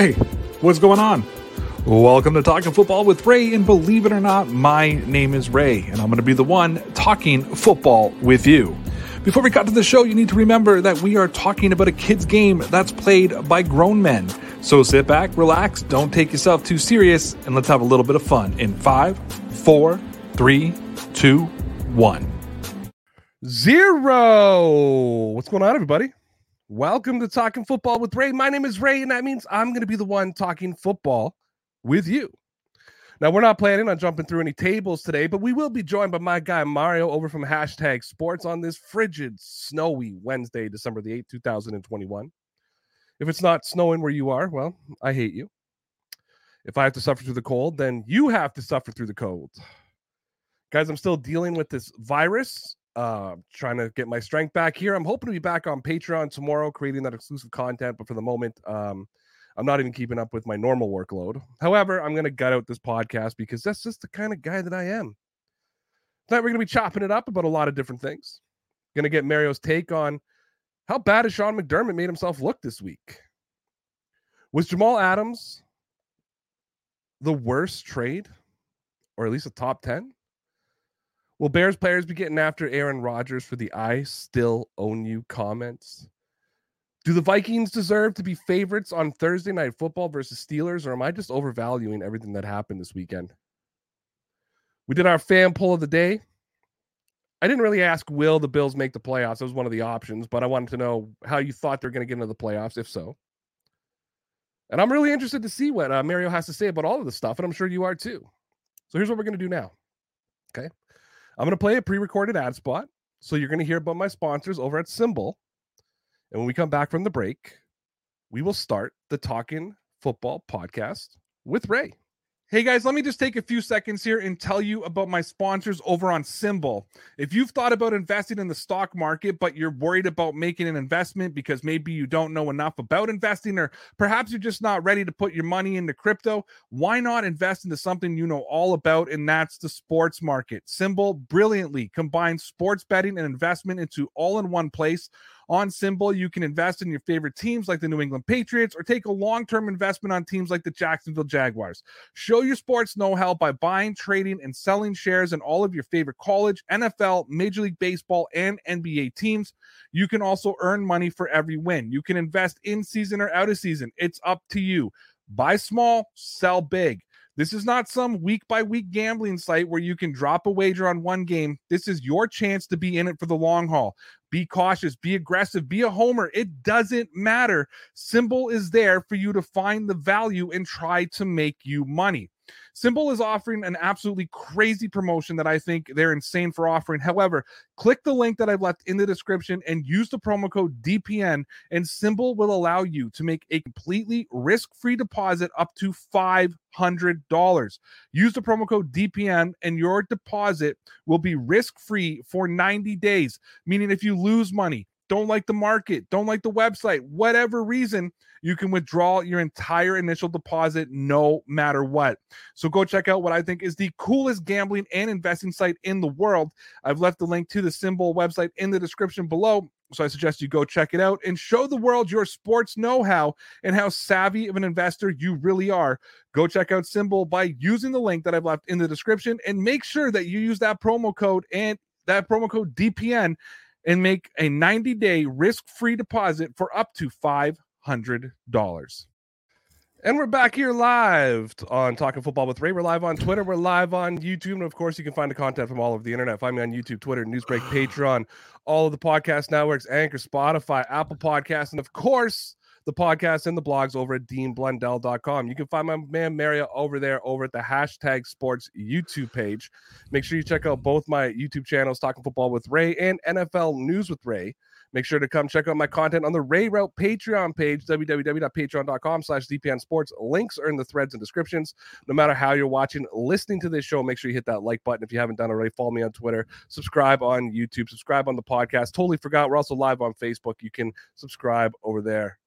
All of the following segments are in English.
Hey, what's going on? Welcome to Talking Football with Ray, and believe it or not, my name is Ray, and I'm going to be the one talking football with you. Before we got to the show, you need to remember that we are talking about a kid's game that's played by grown men. So sit back, relax, don't take yourself too serious, and let's have a little bit of fun in five, four, three, two, one. Zero. What's going on, everybody? Welcome to Talking Football with Ray. My name is Ray, and that means I'm going to be the one talking football with you. Now, we're not planning on jumping through any tables today, but we will be joined by my guy Mario over from hashtag sports on this frigid, snowy Wednesday, December the 8th, 2021. If it's not snowing where you are, well, I hate you. If I have to suffer through the cold, then you have to suffer through the cold. Guys, I'm still dealing with this virus uh trying to get my strength back here. I'm hoping to be back on patreon tomorrow creating that exclusive content but for the moment um i'm not even keeping up with my normal workload. However i'm going to gut out this podcast because that's just the kind of guy that i am. Tonight we're going to be chopping it up about a lot of different things. Going to get mario's take on how bad has sean mcdermott made himself look this week. Was jamal adams the worst trade or at least a top 10 Will Bears players be getting after Aaron Rodgers for the I still own you comments? Do the Vikings deserve to be favorites on Thursday night football versus Steelers, or am I just overvaluing everything that happened this weekend? We did our fan poll of the day. I didn't really ask, will the Bills make the playoffs? That was one of the options, but I wanted to know how you thought they're going to get into the playoffs, if so. And I'm really interested to see what uh, Mario has to say about all of this stuff, and I'm sure you are too. So here's what we're going to do now. Okay. I'm going to play a pre recorded ad spot. So you're going to hear about my sponsors over at SimBull. And when we come back from the break, we will start the Talking Football podcast with Ray. Hey guys, let me just take a few seconds here and tell you about my sponsors over on SimBull. If you've thought about investing in the stock market, but you're worried about making an investment because maybe you don't know enough about investing, or perhaps you're just not ready to put your money into crypto, why not invest into something you know all about? And that's the sports market. SimBull brilliantly combines sports betting and investment into all in one place on SimBull, you can invest in your favorite teams like the New England Patriots or take a long term investment on teams like the Jacksonville Jaguars. Show your sports know how by buying, trading, and selling shares in all of your favorite college, NFL, Major League Baseball, and NBA teams. You can also earn money for every win. You can invest in season or out of season. It's up to you. Buy small, sell big. This is not some week by week gambling site where you can drop a wager on one game. This is your chance to be in it for the long haul. Be cautious, be aggressive, be a homer. It doesn't matter. SimBull is there for you to find the value and try to make you money. SimBull is offering an absolutely crazy promotion that I think they're insane for offering. However, click the link that I've left in the description and use the promo code DPN, and SimBull will allow you to make a completely risk free deposit up to $500. Use the promo code DPN, and your deposit will be risk free for 90 days, meaning if you lose money, don't like the market, don't like the website, whatever reason, you can withdraw your entire initial deposit no matter what. So go check out what I think is the coolest gambling and investing site in the world. I've left the link to the SimBull website in the description below. So I suggest you go check it out and show the world your sports know how and how savvy of an investor you really are. Go check out SimBull by using the link that I've left in the description and make sure that you use that promo code and that promo code DPN and make a 90 day risk free deposit for up to $500. And we're back here live on Talking Football with Ray. We're live on Twitter. We're live on YouTube. And of course, you can find the content from all over the internet. Find me on YouTube, Twitter, Newsbreak, Patreon, all of the podcast networks, Anchor, Spotify, Apple Podcasts, and of course, the podcast and the blogs over at deanblundell.com. You can find my man Mario over there over at the hashtag sports YouTube page. Make sure you check out both my YouTube channels, Talking Football with Ray and NFL News with Ray. Make sure to come check out my content on the Ray Rauth Patreon page, www.patreon.com slash DPN Sports. Links are in the threads and descriptions. No matter how you're watching, listening to this show, make sure you hit that like button if you haven't done already. Follow me on Twitter, subscribe on YouTube, subscribe on the podcast. Totally forgot, we're also live on Facebook. You can subscribe over there.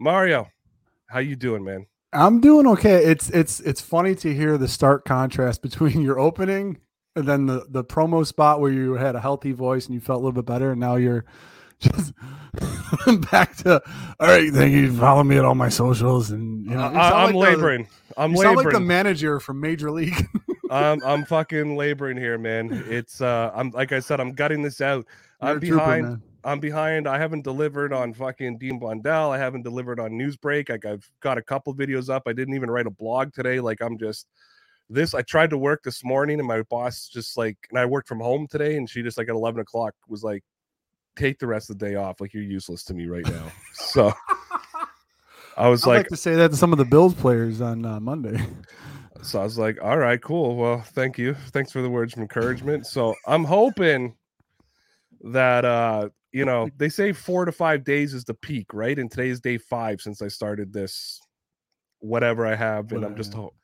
Mario, how you doing, man? I'm doing okay. It's it's it's funny to hear the stark contrast between your opening and then the the promo spot where you had a healthy voice and you felt a little bit better, and now you're just back to all right. Thank you. Follow me at all my socials, and you know, I, am like laboring. The, I'm you laboring. sound like the manager from Major League. I'm I'm fucking laboring here, man. It's uh, I'm like I said, I'm gutting this out. You're I'm behind. Trooper, I'm behind. I haven't delivered on fucking Dean Blundell. I haven't delivered on Newsbreak. Like I've got a couple videos up. I didn't even write a blog today. Like I'm just this. I tried to work this morning, and my boss just like, and I worked from home today, and she just like at 11 o'clock was like, take the rest of the day off. Like you're useless to me right now. so I was I'd like, like to say that to some of the Bills players on uh, Monday. So I was like, all right, cool. Well, thank you. Thanks for the words of encouragement. So I'm hoping that uh, you know, they say four to five days is the peak, right? And today is day five since I started this whatever I have, and I'm just ho-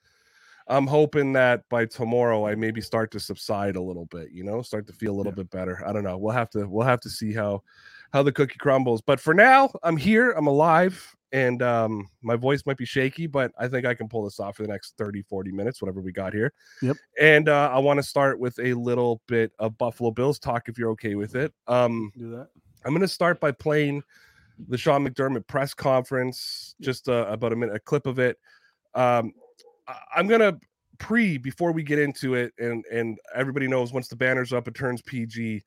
I'm hoping that by tomorrow I maybe start to subside a little bit, you know, start to feel a little yeah. bit better. I don't know. We'll have to we'll have to see how how the cookie crumbles. But for now, I'm here, I'm alive, and um my voice might be shaky, but I think I can pull this off for the next 30, 40 minutes, whatever we got here. Yep. And uh I want to start with a little bit of Buffalo Bills talk if you're okay with it. Um do that. I'm gonna start by playing the Sean McDermott press conference, just uh, about a minute, a clip of it. Um, I'm gonna pre before we get into it, and and everybody knows once the banner's up, it turns PG.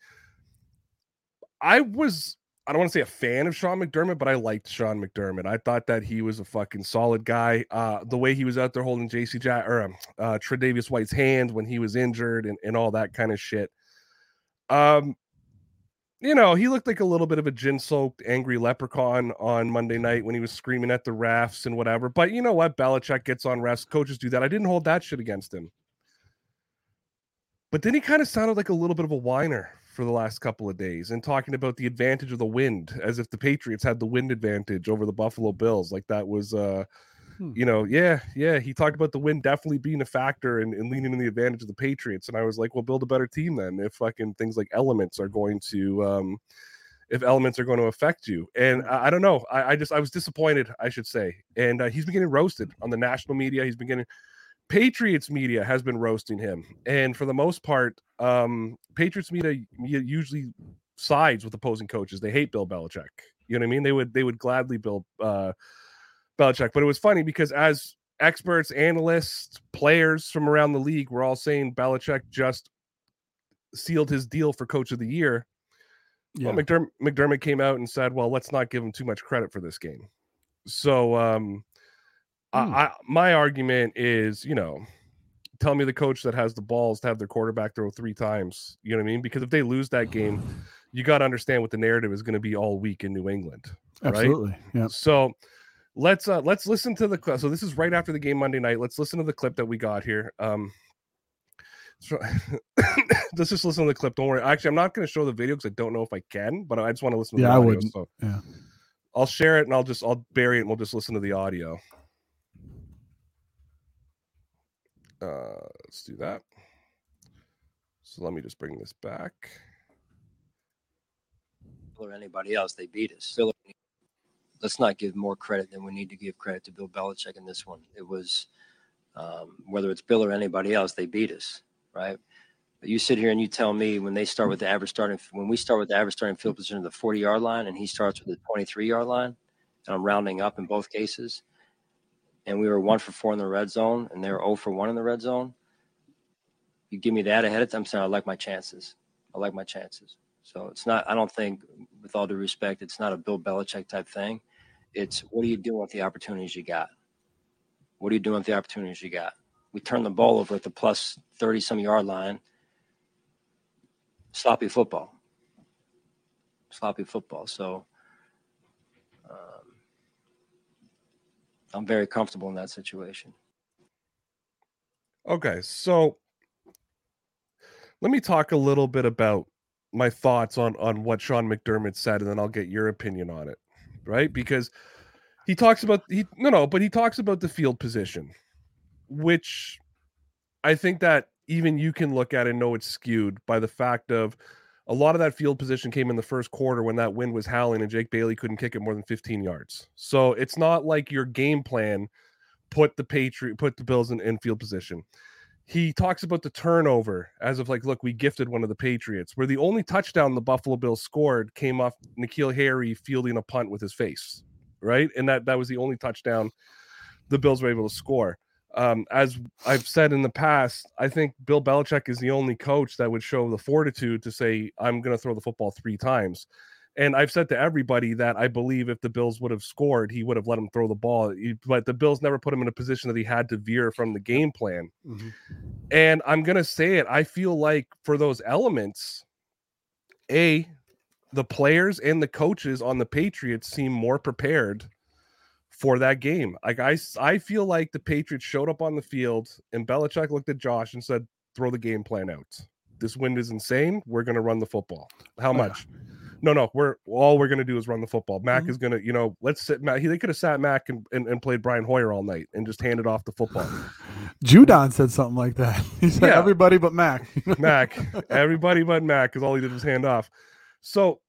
I was I don't want to say a fan of Sean McDermott, but I liked Sean McDermott. I thought that he was a fucking solid guy. Uh, the way he was out there holding JC Jack or um, uh, Tre'Davious White's hand when he was injured and, and all that kind of shit. Um, you know, he looked like a little bit of a gin soaked, angry leprechaun on Monday night when he was screaming at the refs and whatever. But you know what? Belichick gets on refs. Coaches do that. I didn't hold that shit against him. But then he kind of sounded like a little bit of a whiner for the last couple of days and talking about the advantage of the wind as if the Patriots had the wind advantage over the Buffalo Bills. Like that was uh Hmm. You know, yeah, yeah. He talked about the wind definitely being a factor and, and leaning in the advantage of the Patriots. And I was like, well, build a better team then if fucking things like elements are going to um if elements are going to affect you. And I, I don't know. I, I, just I was disappointed, I should say. And uh, he's been getting roasted on the national media. He's been getting Patriots media has been roasting him. And for the most part, um, Patriots media usually sides with opposing coaches. They hate Bill Belichick. You know what I mean? They would they would gladly build uh Belichick. But it was funny because as experts, analysts, players from around the league were all saying Belichick just sealed his deal for coach of the year. Yeah. Well, McDermott, McDermott came out and said, well, let's not give him too much credit for this game. So um, hmm. I, I, my argument is, you know, tell me the coach that has the balls to have their quarterback throw three times. You know what I mean? Because if they lose that game, you got to understand what the narrative is going to be all week in New England. Absolutely. Yeah. So let's uh let's listen to the. So this is right after the game Monday night. Let's listen to the clip that we got here. Um so, let's just listen to the clip. Don't worry. Actually, I'm not going to show the video because I don't know if I can, but I just want to listen to yeah, the audio. I would. So yeah. I'll share it and I'll just I'll bury it and we'll just listen to the audio. Uh let's do that. So let me just bring this back. Or anybody else, they beat us. Let's not give more credit than we need to give credit to Bill Belichick in this one. It was um, whether it's Bill or anybody else, they beat us, right? But you sit here and you tell me when they start with the average starting, when we start with the average starting field position of the 40 yard line and he starts with the 23 yard line, and I'm rounding up in both cases, and we were one for four in the red zone and they were 0 for one in the red zone. You give me that ahead of time, I'm saying I like my chances. I like my chances. So it's not, I don't think, with all due respect, it's not a Bill Belichick type thing. It's what are you doing with the opportunities you got? What are you doing with the opportunities you got? We turned the ball over at the plus 30 some yard line. Sloppy football. Sloppy football. So um, I'm very comfortable in that situation. Okay, so let me talk a little bit about my thoughts on on what Sean McDermott said, and then I'll get your opinion on it, right? Because he talks about he no no, but he talks about the field position, which I think that even you can look at and know it's skewed by the fact of a lot of that field position came in the first quarter when that wind was howling and Jake Bailey couldn't kick it more than 15 yards. So it's not like your game plan put the Patriot put the Bills in, in field position he talks about the turnover as of like, look, we gifted one of the Patriots, where the only touchdown the Buffalo Bills scored came off N'Keal Harry fielding a punt with his face, right? And that that was the only touchdown the Bills were able to score. Um, as I've said in the past, I think Bill Belichick is the only coach that would show the fortitude to say, I'm going to throw the football three times. And I've said to everybody that I believe if the Bills would have scored, he would have let him throw the ball. But the Bills never put him in a position that he had to veer from the game plan. Mm-hmm. And I'm going to say it. I feel like for those elements, A, the players and the coaches on the Patriots seem more prepared for that game. Like I, I feel like the Patriots showed up on the field and Belichick looked at Josh and said, throw the game plan out. This wind is insane. We're going to run the football. How much? Oh, yeah no, no, we're all we're gonna do is run the football. Mac mm-hmm. is gonna, you know, let's sit Mac. He, they could have sat Mac and, and, and, played Brian Hoyer all night and just handed off the football. Judon said something like that. He said yeah. everybody but Mac. Mac, everybody but Mac, because all he did was hand off. So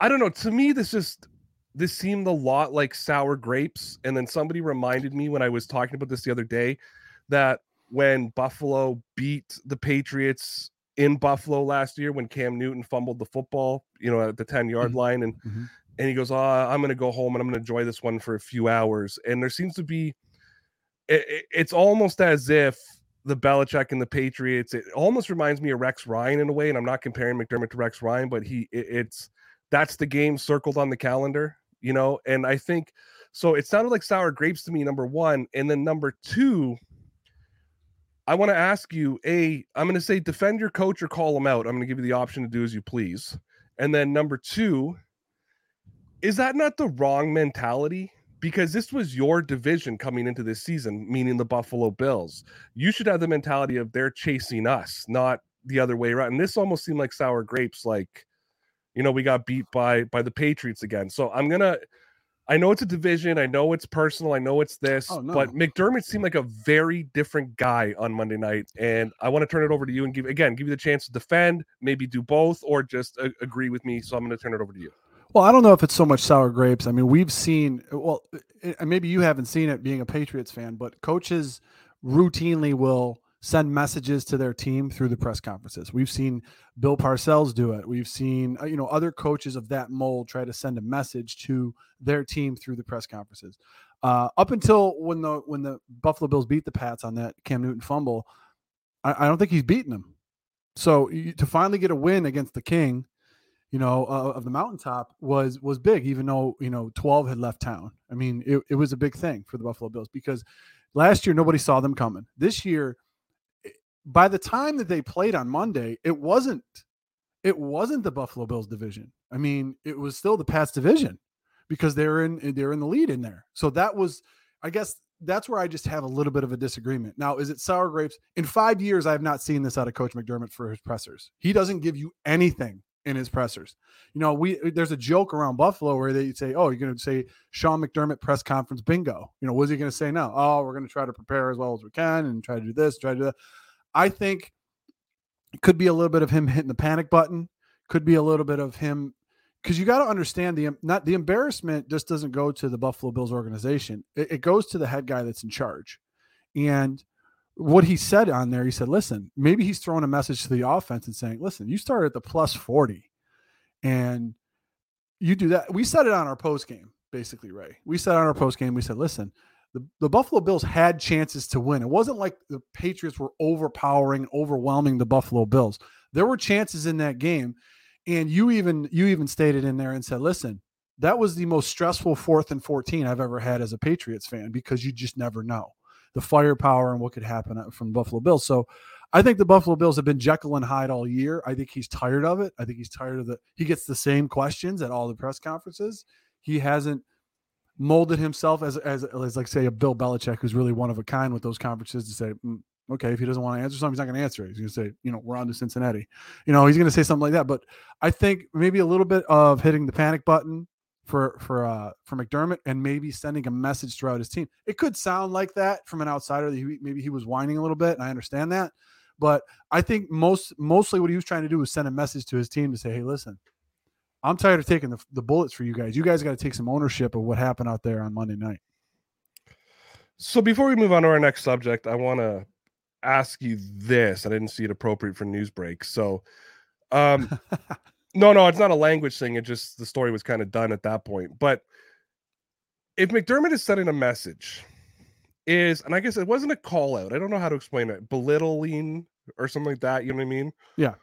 I don't know. To me, this just this seemed a lot like sour grapes. And then somebody reminded me when I was talking about this the other day that when Buffalo beat the Patriots in Buffalo last year when Cam Newton fumbled the football, you know, at the 10 yard mm-hmm. line. And, mm-hmm. and he goes, Oh, I'm going to go home and I'm going to enjoy this one for a few hours. And there seems to be, it, it's almost as if the Belichick and the Patriots, it almost reminds me of Rex Ryan in a way. And I'm not comparing McDermott to Rex Ryan, but he, it, it's, that's the game circled on the calendar, you know? And I think, so it sounded like sour grapes to me, number one. And then number two, I want to ask you a I'm going to say defend your coach or call him out. I'm going to give you the option to do as you please. And then number 2 is that not the wrong mentality? Because this was your division coming into this season, meaning the Buffalo Bills. You should have the mentality of they're chasing us, not the other way around. And this almost seemed like sour grapes, like, you know, we got beat by by the Patriots again. So I'm gonna I know it's a division. I know it's personal. I know it's this, oh, no. but McDermott seemed like a very different guy on Monday night. And I want to turn it over to you and give again give you the chance to defend, maybe do both, or just a- agree with me. So I'm going to turn it over to you. Well, I don't know if it's so much sour grapes. I mean, we've seen well, maybe you haven't seen it being a Patriots fan, but coaches routinely will send messages to their team through the press conferences. We've seen Bill Parcells do it. We've seen uh, you know other coaches of that mold try to send a message to their team through the press conferences. Uh, up until when the when the Buffalo Bills beat the Pats on that Cam Newton fumble, I, I don't think he's beaten them. So you, to finally get a win against the King, you know, uh, of the mountaintop was was big. Even though you know twelve had left town, I mean, it, it was a big thing for the Buffalo Bills because last year nobody saw them coming. This year by the time that they played on Monday, it wasn't it wasn't the Buffalo Bills division. I mean, it was still the Pats division because they're in eh, they're in the lead in there. So that was I guess that's where I just have a little bit of a disagreement. Now, is it sour grapes? In 5 years I have not seen this out of coach McDermott for his pressers. He doesn't give you anything in his pressers. You know, we eh, there's a joke around Buffalo where they say, "Oh, you're going to say Sean McDermott press conference bingo." You know, what's he going to say now? Oh, we're going to try to prepare as well as we can and try to do this, try to do that. I think it could be a little bit of him hitting the panic button. Could be a little bit of him because you got to understand the not the embarrassment just doesn't go to the Buffalo Bills organization. It, it, goes to the head guy that's in charge. And what he said on there, he said, "Listen, maybe he's throwing a message to the offense and saying, listen, you started at the plus forty, and you do that." We said it on our post game, basically, Ray. We said on our post game, we said, "Listen, the, the Buffalo Bills had chances to win. It wasn't like the Patriots were overpowering, overwhelming the Buffalo Bills. There were chances in that game. And you even you even stated in there and said, listen, that was the most stressful fourth and 14 I've ever had as a Patriots fan because you just never know. the firepower and what could happen uh, from Buffalo Bills. So I think the Buffalo Bills have been Jekyll and Hyde all year. I think he's tired of it. I think he's tired of the he gets the same questions at all the press conferences. He hasn't molded himself as as, as like say a Bill Belichick who's really one of a kind with those conferences to say, mm, okay, if he doesn't want to answer something, he's not going to answer it. He's going to say, you know, we're on to Cincinnati. You know, he's going to say something like that. But I think maybe a little bit of hitting the panic button for for uh for McDermott and maybe sending a message throughout his team. It could sound like that from an outsider that he, maybe he was whining a little bit, and I understand that. But I think most mostly what he was trying to do was send a message to his team to say, hey, listen, I'm tired of taking the, the bullets for you guys. You guys got to take some ownership of what happened out there on Monday night. So before we move on to our next subject, I want to ask you this. I didn't see it appropriate for news break. So, um, no, no, it's not a language thing. It just the story was kind of done at that point. But if McDermott is sending a message, is and I guess it wasn't a call out. I don't know how to explain it. Belittling or something like that. You know what I mean? Yeah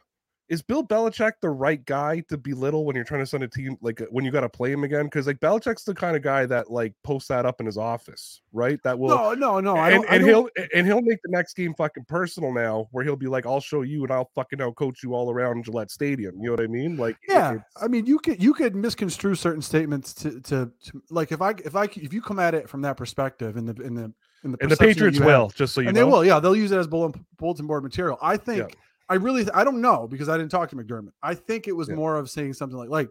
is Bill Belichick the right guy to belittle when you're trying to send a team like uh, when you got to play him again? Because like Belichick's the kind of guy that like posts that up in his office, right? That will no, no, no. And, and he'll and he'll make the next game fucking personal now, where he'll be like, "I'll show you, and I'll fucking out coach you all around Gillette Stadium." You know what I mean? Like, yeah. I mean, you could you could misconstrue certain statements to, to, to like if I if I if you come at it from that perspective in the in the in the and the Patriots will just so you and know. they will, yeah, they'll use it as bulletin board material. I think. Yeah I really I don't know because I didn't talk to McDermott. I think it was yeah. more of saying something like like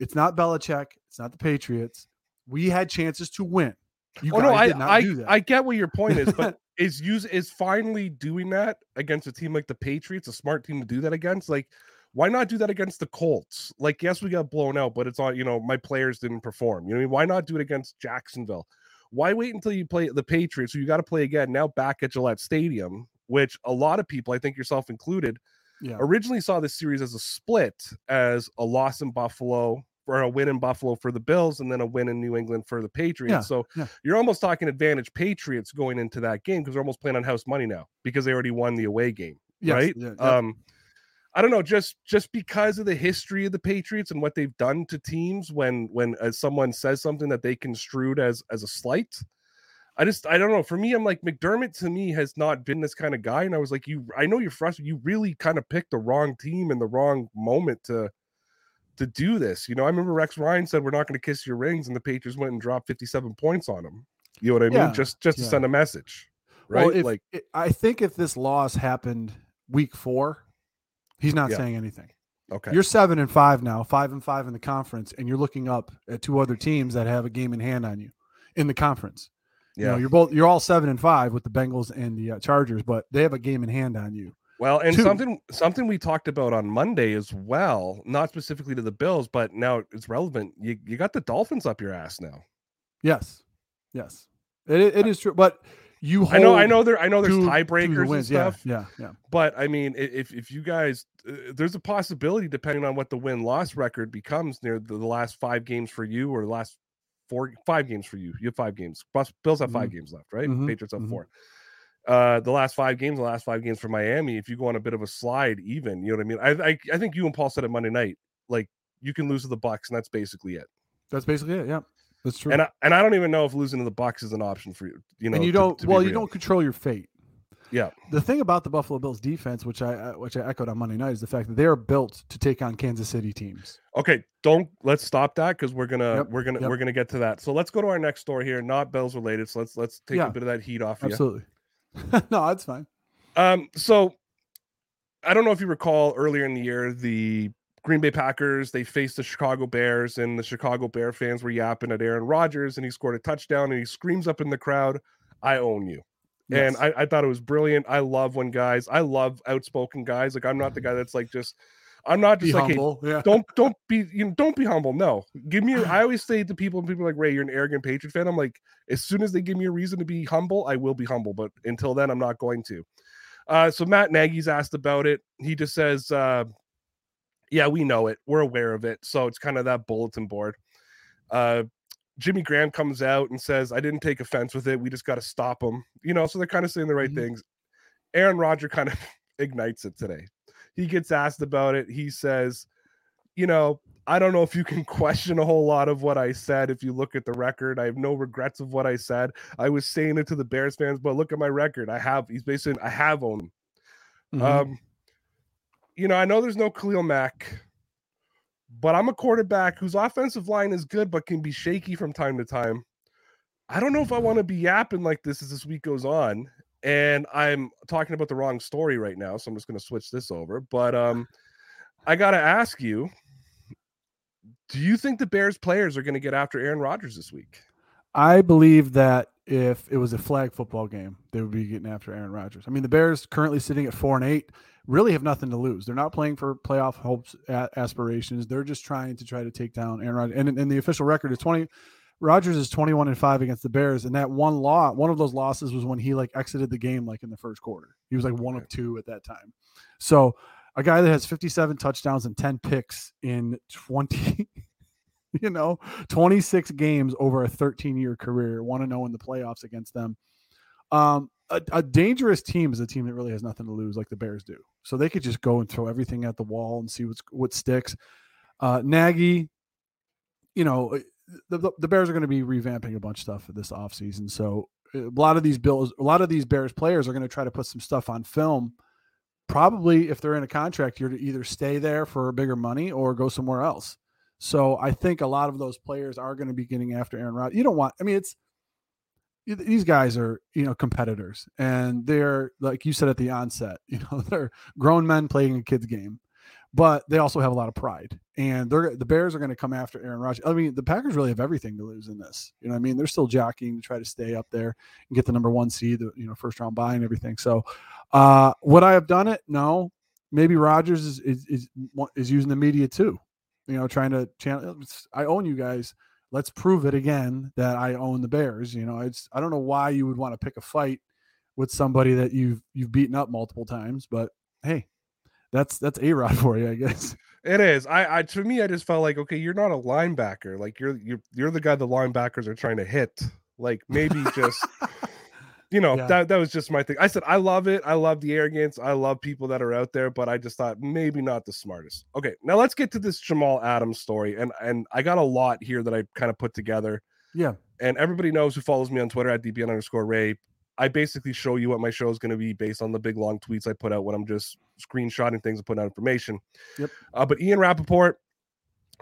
it's not Belichick, it's not the Patriots. We had chances to win. You oh no, I I, I get what your point is, but is use is finally doing that against a team like the Patriots, a smart team to do that against. Like, why not do that against the Colts? Like, yes, we got blown out, but it's on. You know, my players didn't perform. You know, I mean, why not do it against Jacksonville? Why wait until you play the Patriots? So you got to play again now back at Gillette Stadium which a lot of people, I think yourself included, yeah. originally saw this series as a split, as a loss in Buffalo or a win in Buffalo for the Bills and then a win in New England for the Patriots. Yeah, so yeah. you're almost talking advantage Patriots going into that game because they're almost playing on house money now because they already won the away game, yes, right? Yeah, um I don't know, just just because of the history of the Patriots and what they've done to teams when when uh, someone says something that they construed as as a slight, I just I don't know. For me, I'm like McDermott to me has not been this kind of guy. And I was like, you I know you're frustrated. You really kind of picked the wrong team in the wrong moment to to do this. You know, I remember Rex Ryan said we're not going to kiss your rings, and the Patriots went and dropped 57 points on him. You know what I mean? Yeah, just just yeah. to send a message. Right. Well, if, like I think if this loss happened week four, he's not yeah. saying anything. Okay. You're seven and five now, five and five in the conference, and you're looking up at two other teams that have a game in hand on you in the conference. Yeah. You know, you're both you're all seven and five with the Bengals and the uh, Chargers, but they have a game in hand on you. Well, and Two. something something we talked about on Monday as well, not specifically to the Bills, but now it's relevant. You you got the Dolphins up your ass now. Yes, yes, it, it is true. But you, I know, I know there, I know there's tiebreakers and stuff. Yeah, yeah, yeah. But I mean, if if you guys, uh, there's a possibility depending on what the win loss record becomes near the, the last five games for you or the last four, five games for you. You have five games. Bills have 5 mm-hmm. games left, right? Mm-hmm. Patriots have mm-hmm. four. Uh, the last five games, the last five games for Miami. If you go on a bit of a slide, even, you know what I mean. I, I, I think you and Paul said it Monday night. Like you can lose to the Bucs, and that's basically it. That's basically it. Yeah, that's true. And I, and I don't even know if losing to the Bucs is an option for you. You know, and you don't. To, to well, you don't control your fate. Yeah. The thing about the Buffalo Bills defense, which I which I echoed on Monday night, is the fact that they are built to take on Kansas City teams. Okay, don't let's stop that because we're gonna yep. we're gonna yep. we're gonna get to that. So let's go to our next story here, not Bills related. So let's let's take yeah. a bit of that heat off. Absolutely. no, that's fine. Um, so I don't know if you recall earlier in the year the Green Bay Packers, they faced the Chicago Bears, and the Chicago Bear fans were yapping at Aaron Rodgers, and he scored a touchdown, and he screams up in the crowd, I own you. Yes. And I, I thought it was brilliant. I love when guys, I love outspoken guys. Like I'm not the guy that's like just I'm not just be like humble. Hey, yeah. don't don't be you know, don't be humble. No. Give me I always say to people, and people like Ray, you're an arrogant Patriot fan. I'm like, as soon as they give me a reason to be humble, I will be humble. But until then, I'm not going to. Uh, so Matt Nagy's asked about it. He just says, uh, yeah, we know it. We're aware of it. So it's kind of that bulletin board. Uh, Jimmy Graham comes out and says, I didn't take offense with it. We just got to stop him. You know, so they're kind of saying the right mm-hmm. things. Aaron Rodgers kind of ignites it today. He gets asked about it. He says, you know, I don't know if you can question a whole lot of what I said. If you look at the record, I have no regrets of what I said. I was saying it to the Bears fans, but look at my record. I have he's basically I have owned him. Mm-hmm. Um, you know, I know there's no Khalil Mack, but I'm a quarterback whose offensive line is good but can be shaky from time to time. I don't know if I want to be yapping like this as this week goes on. And I'm talking about the wrong story right now, so I'm just going to switch this over. But um, I got to ask you do you think the Bears players are going to get after Aaron Rodgers this week? I believe that if it was a flag football game, they would be getting after Aaron Rodgers. I mean, the Bears currently sitting at four and eight really have nothing to lose. They're not playing for playoff hopes aspirations. They're just trying to try to take down Aaron Rodgers. And, and the official record is 20 Rodgers is 21 and 5 against the Bears and that one law one of those losses was when he like exited the game like in the first quarter. He was like one of two at that time. So, a guy that has 57 touchdowns and 10 picks in 20 you know, 26 games over a 13 year career, want to know in the playoffs against them. Um, a, a, dangerous team is a team that really has nothing to lose, like the Bears do. So they could just go and throw everything at the wall and see what's what sticks. Uh, Nagy, you know, the, the, the Bears are going to be revamping a bunch of stuff this offseason. So uh, a lot of these bills, a lot of these Bears players are going to try to put some stuff on film. Probably, if they're in a contract, you're to either stay there for bigger money or go somewhere else. So I think a lot of those players are going to be getting after Aaron Rodgers. You don't want, I mean, it's these guys are, you know, competitors and they're, like you said at the onset, you know, they're grown men playing a kid's game, but they also have a lot of pride. And they're, the Bears are going to come after Aaron Rodgers. I mean, the Packers really have everything to lose in this. You know I mean? They're still jockeying to try to stay up there and get the number one seed, the, you know, first round buy and everything. So, uh, would I have done it? No. Maybe Rodgers is, is, is, is using the media too you know, trying to channel. I own you guys. Let's prove it again that I own the Bears. You know, it's I don't know why you would want to pick a fight with somebody that you've you've beaten up multiple times, but hey, that's that's A-Rod for you, I guess. It is. I, I to me, I just felt like okay, you're not a linebacker. Like you're you're you're the guy the linebackers are trying to hit. Like maybe just you know yeah. that that was just my thing. I said I love it. I love the arrogance. I love people that are out there, but I just thought maybe not the smartest. Okay, now let's get to this Jamal Adams story, and and I got a lot here that I kind of put together. Yeah, and everybody knows who follows me on Twitter at dpn underscore Ray. I basically show you what my show is going to be based on the big long tweets I put out when I'm just screenshotting things and putting out information. Yep. Uh, but Ian Rapoport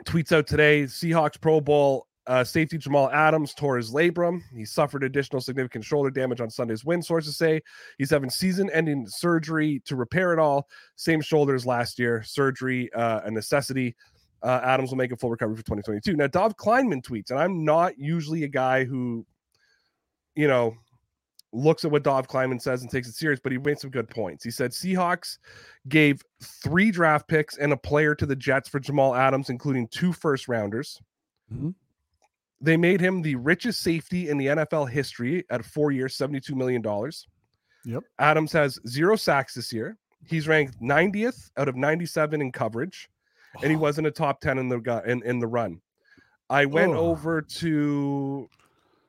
tweets out today Seahawks Pro Bowl uh, safety Jamal Adams tore his labrum. He suffered additional significant shoulder damage on Sunday's win, sources say. He's having season ending surgery to repair it all. Same shoulders last year. Surgery, uh, a necessity. Uh, Adams will make a full recovery for 2022. Now, Dov Kleinman tweets, and I'm not usually a guy who, you know, looks at what Dov Kleinman says and takes it serious, but he made some good points. He said Seahawks gave three draft picks and a player to the Jets for Jamal Adams, including two first rounders. Mm-hmm. They made him the richest safety in the NFL history at four years, $72 million. Yep. Adams has zero sacks this year. He's ranked 90th out of 97 in coverage, oh. and he wasn't a top 10 in the in, in the run. I went oh. over to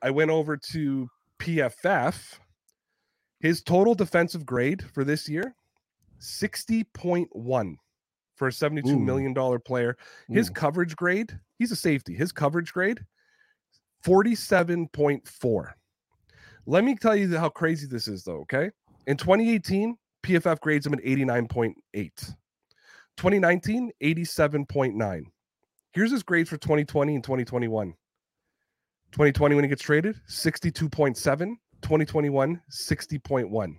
I went over to PFF. His total defensive grade for this year, 60.1 for a seventy-two Ooh. million dollar player. His Ooh. coverage grade, he's a safety. His coverage grade, 47.4. Let me tell you how crazy this is, though. Okay. In 2018, PFF grades him at 89.8. 2019, 87.9. Here's his grades for 2020 and 2021. 2020, when he gets traded, 62.7. 2021, 60.1.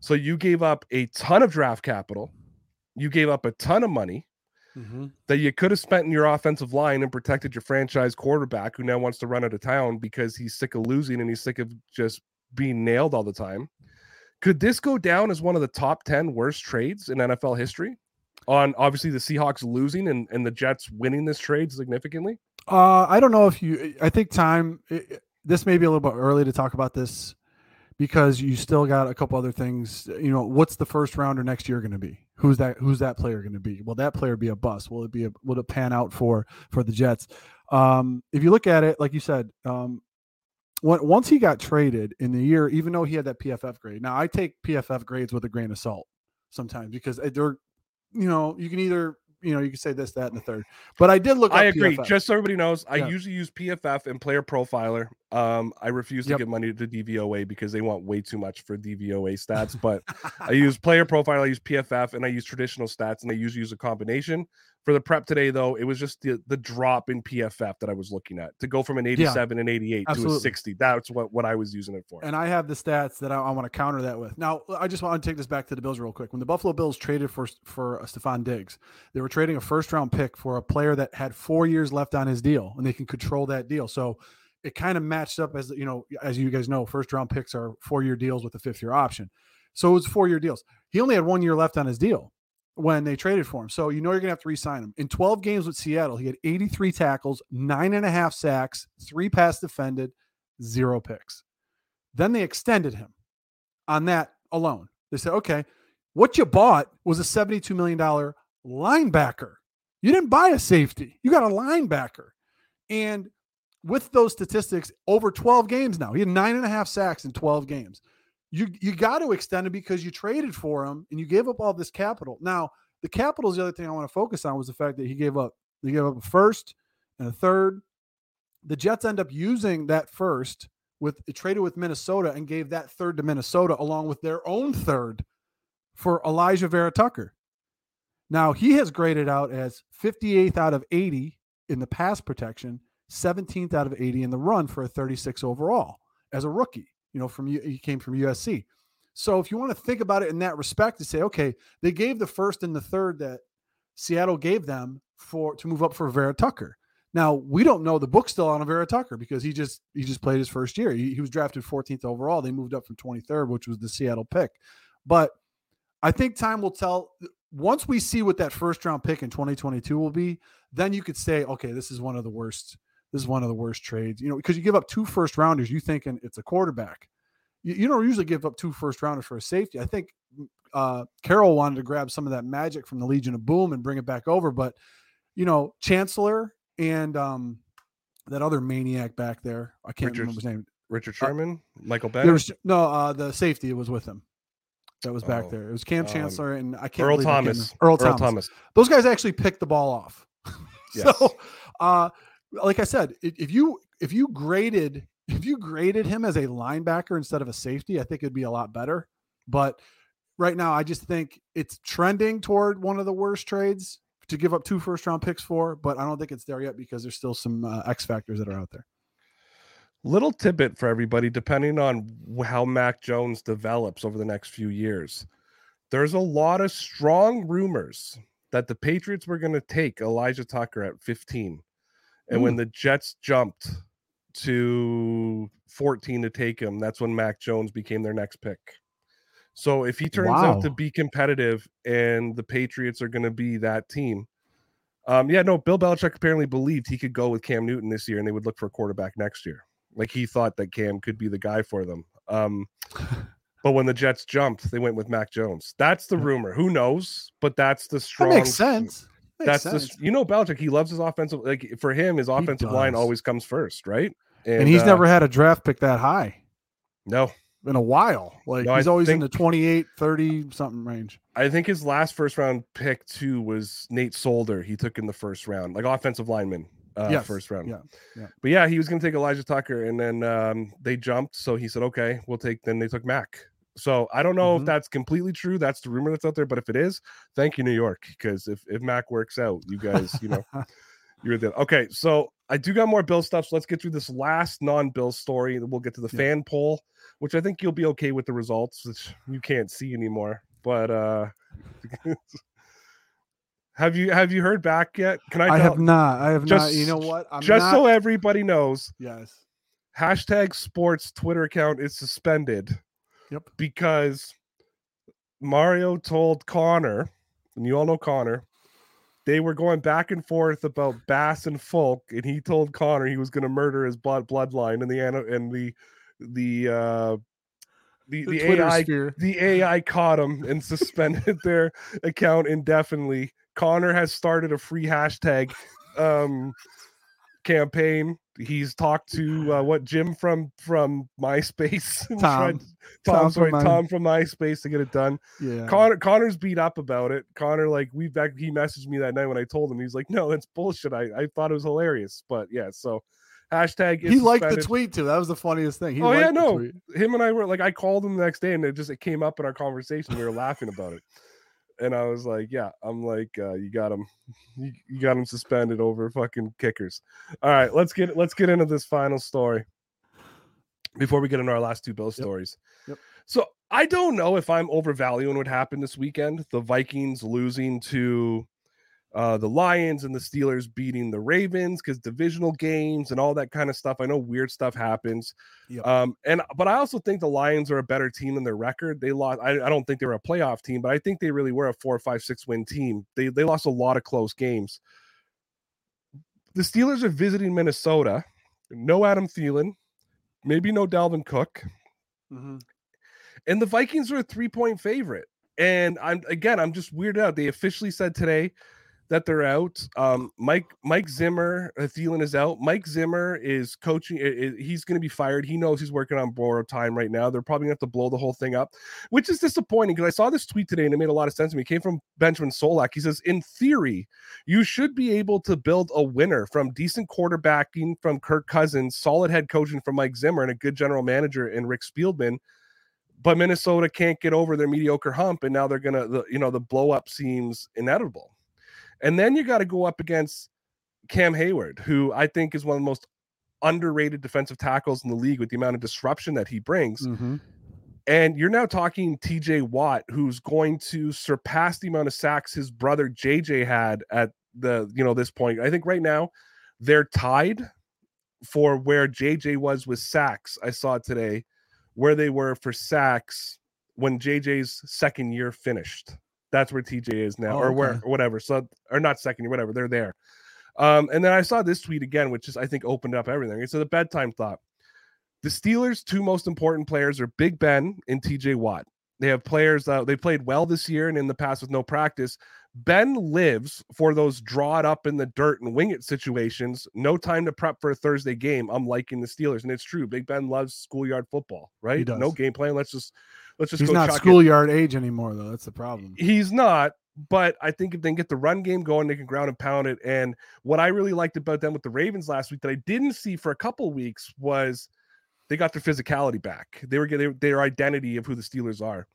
So you gave up a ton of draft capital. You gave up a ton of money mm-hmm. that you could have spent in your offensive line and protected your franchise quarterback who now wants to run out of town because he's sick of losing and he's sick of just being nailed all the time. Could this go down as one of the top 10 worst trades in NFL history? On obviously the Seahawks losing and, and the Jets winning this trade significantly? Uh, I don't know if you, I think time, it, this may be a little bit early to talk about this because you still got a couple other things. You know, what's the first rounder next year going to be? Who's that? Who's that player going to be? Will that player be a bust? Will it be a? Will it pan out for for the Jets? Um, if you look at it, like you said, um, when, once he got traded in the year, even though he had that PFF grade. Now I take PFF grades with a grain of salt sometimes because they're, you know, you can either you know, you can say this, that, and the third. But I did look. I agree. PFF. Just so everybody knows, I Yeah. usually use PFF and Player Profiler. Um, I refuse to Yep. give money to DVOA because they want way too much for DVOA stats. But I use Player Profiler, I use PFF, and I use traditional stats, and I usually use a combination. For the prep today, though, it was just the, the drop in PFF that I was looking at to go from an 87 and 88 to a 60. That's what, what I was using it for. And I have the stats that I, I want to counter that with. Now, I just want to take this back to the Bills real quick. When the Buffalo Bills traded for for uh, Stefon Diggs, they were trading a first round pick for a player that had four years left on his deal, and they can control that deal. So it kind of matched up as you know, as you guys know, first round picks are four year deals with a fifth year option. So it was four year deals. He only had one year left on his deal when they traded for him. So you know you're gonna have to re-sign him. In 12 games with Seattle, he had 83 tackles, nine and a half sacks, three pass defended, zero picks. Then they extended him on that alone. They said, okay, what you bought was a $72 million linebacker. You didn't buy a safety, you got a linebacker. And with those statistics, over 12 games now, he had nine and a half sacks in 12 games. You you got to extend it because you traded for him and you gave up all this capital. Now, the capital is the other thing I want to focus on was the fact that he gave up he gave up a first and a third. The Jets end up using that first with traded with Minnesota and gave that third to Minnesota along with their own third for Alijah Vera-Tucker. Now he has graded out as 58th out of 80 in the pass protection, 17th out of 80 in the run for a 36 overall as a rookie. You know, from he came from USC. So if you want to think about it in that respect, to say, okay, they gave the first and the third that Seattle gave them for to move up for Vera Tucker. Now we don't know the book still on a Vera Tucker because he just he just played his first year. He, he was drafted 14th overall. They moved up from 23rd, which was the Seattle pick. But I think time will tell. Once we see what that first round pick in 2022 will be, then you could say, okay, this is one of the worst. This is one of the worst trades. You know, because you give up two first rounders, you thinking it's a quarterback. You, you don't usually give up two first rounders for a safety. I think uh, Carroll wanted to grab some of that magic from the Legion of Boom and bring it back over, but you know, Chancellor and um, that other maniac back there, I can't Richard- remember his name. Richard Uh, Sherman, Michael There Bennett, was no uh, the safety was with him. That was back Oh, there. It was Kam um, Chancellor and I can't Earl believe I can't Thomas. remember- Earl, Thomas. Thomas. Those guys actually picked the ball off. Yes. So, uh, like I said, if you if you graded if you graded him as a linebacker instead of a safety, I think it'd be a lot better. But right now, I just think it's trending toward one of the worst trades to give up two first round picks for. But I don't think it's there yet because there's still some uh, X factors that are out there. Little tidbit for everybody, depending on how Mac Jones develops over the next few years. There's a lot of strong rumors that the Patriots were going to take Alijah Tucker at 15. And when the Jets jumped to 14 to take him, that's when Mac Jones became their next pick. So if he turns out to be competitive and the Patriots are going to be that team, um, yeah, no, Bill Belichick apparently believed he could go with Cam Newton this year and they would look for a quarterback next year. Like he thought that Cam could be the guy for them. Um, but when the Jets jumped, they went with Mac Jones. That's the rumor. Who knows? But that's the strong. That makes sense. That's sense. you know Belichick. He loves his offensive. Like for him, his offensive line always comes first, right? and, he's uh, never had a draft pick that high no. in a while. Like No, I he's always in the 28, 30 something range. I think his last first round pick too was Nate Solder. He took in the first round, like offensive lineman, uh, Yes, first round. yeah, yeah. But yeah, he was going to take Alijah Tucker, and then um, they jumped. So he said, "Okay, we'll take." Then they took Mac. So I don't know Mhm. if that's completely true. That's the rumor that's out there. But if it is, thank you, New York, because if if Mac works out, you guys, you know, you're the okay. So I do got more Bill stuff. So let's get through this last non-Bill story. and We'll get to the Yeah. fan poll, which I think you'll be okay with the results, which you can't see anymore. But uh have you have you heard back yet? Can I? I have not. I have not. You just- know what? I'm just not, so everybody knows, yes. hashtag sports Twitter account is suspended. Yep. Because Mario told Connor, and you all know Connor, they were going back and forth about Bass and Folk, and he told Connor he was going to murder his blood bloodline, and the and the the uh the, The, the, AI sphere. the AI caught him and suspended their account indefinitely. Connor has started a free hashtag. Um, campaign. He's talked to uh, what Jim from from MySpace, Tom. Tom, Tom sorry, from My- Tom from MySpace to get it done. Yeah. Connor Connor's beat up about it. Connor, like we back, he messaged me that night when I told him. He's like, "No, that's bullshit." I, I thought it was hilarious, but yeah. So hashtag is he liked the tweet too. That was the funniest thing. He oh yeah, no. tweet. Him and I were like, I called him the next day, and it just it came up in our conversation. We were laughing about it, and I was like, "Yeah, I'm like, uh, you got him, you, you got him suspended over fucking kickers." All right, let's get let's get into this final story before we get into our last two Bill stories. Yep. So I don't know if I'm overvaluing what happened this weekend. The Vikings losing to uh, the Lions and the Steelers beating the Ravens because divisional games and all that kind of stuff. I know weird stuff happens. Yep. Um, and but I also think the Lions are a better team than their record. They lost. I, I don't think they were a playoff team, but I think they really were a four, five, six win team. They they lost a lot of close games. The Steelers are visiting Minnesota. No Adam Thielen, maybe no Dalvin Cook Mhm. and the Vikings are a three point favorite. And I'm again, I'm just weirded out. They officially said today that they're out. Um, Mike Mike Zimmer, uh, Thielen is out. Mike Zimmer is coaching. He's going to be fired. He knows he's working on borrowed time right now. They're probably going to have to blow the whole thing up, which is disappointing because I saw this tweet today and it made a lot of sense to me. It came from Benjamin Solak. He says, in theory, you should be able to build a winner from decent quarterbacking from Kirk Cousins, solid head coaching from Mike Zimmer, and a good general manager in Rick Spielman but Minnesota can't get over their mediocre hump, and now they're gonna, the, you know, the blow up seems inevitable. And then you got to go up against Cam Heyward, who I think is one of the most underrated defensive tackles in the league with the amount of disruption that he brings. Mhm. And you're now talking TJ Watt, who's going to surpass the amount of sacks his brother JJ had at the, you know, this point. I think right now they're tied for where JJ was with sacks. I saw it today, where they were for sacks when JJ's second year finished. That's where TJ is now, Oh, or where, okay. or whatever. So, or not second year, whatever. They're there. Um, and then I saw this tweet again, which is I think opened up everything. It's a bedtime thought. The Steelers' two most important players are Big Ben and TJ Watt. They have players uh, they played well this year and in the past with no practice. Ben lives for those draw it up in the dirt and wing it situations. No time to prep for a Thursday game. I'm liking the Steelers, and it's true. Big Ben loves schoolyard football, right? does. No game plan. Let's just let's just He's not schoolyard age anymore, though. That's the problem. He's not, but I think if they can get the run game going, they can ground and pound it. And what I really liked about them with the Ravens last week that I didn't see for a couple weeks was they got their physicality back. They were getting their identity of who the Steelers are.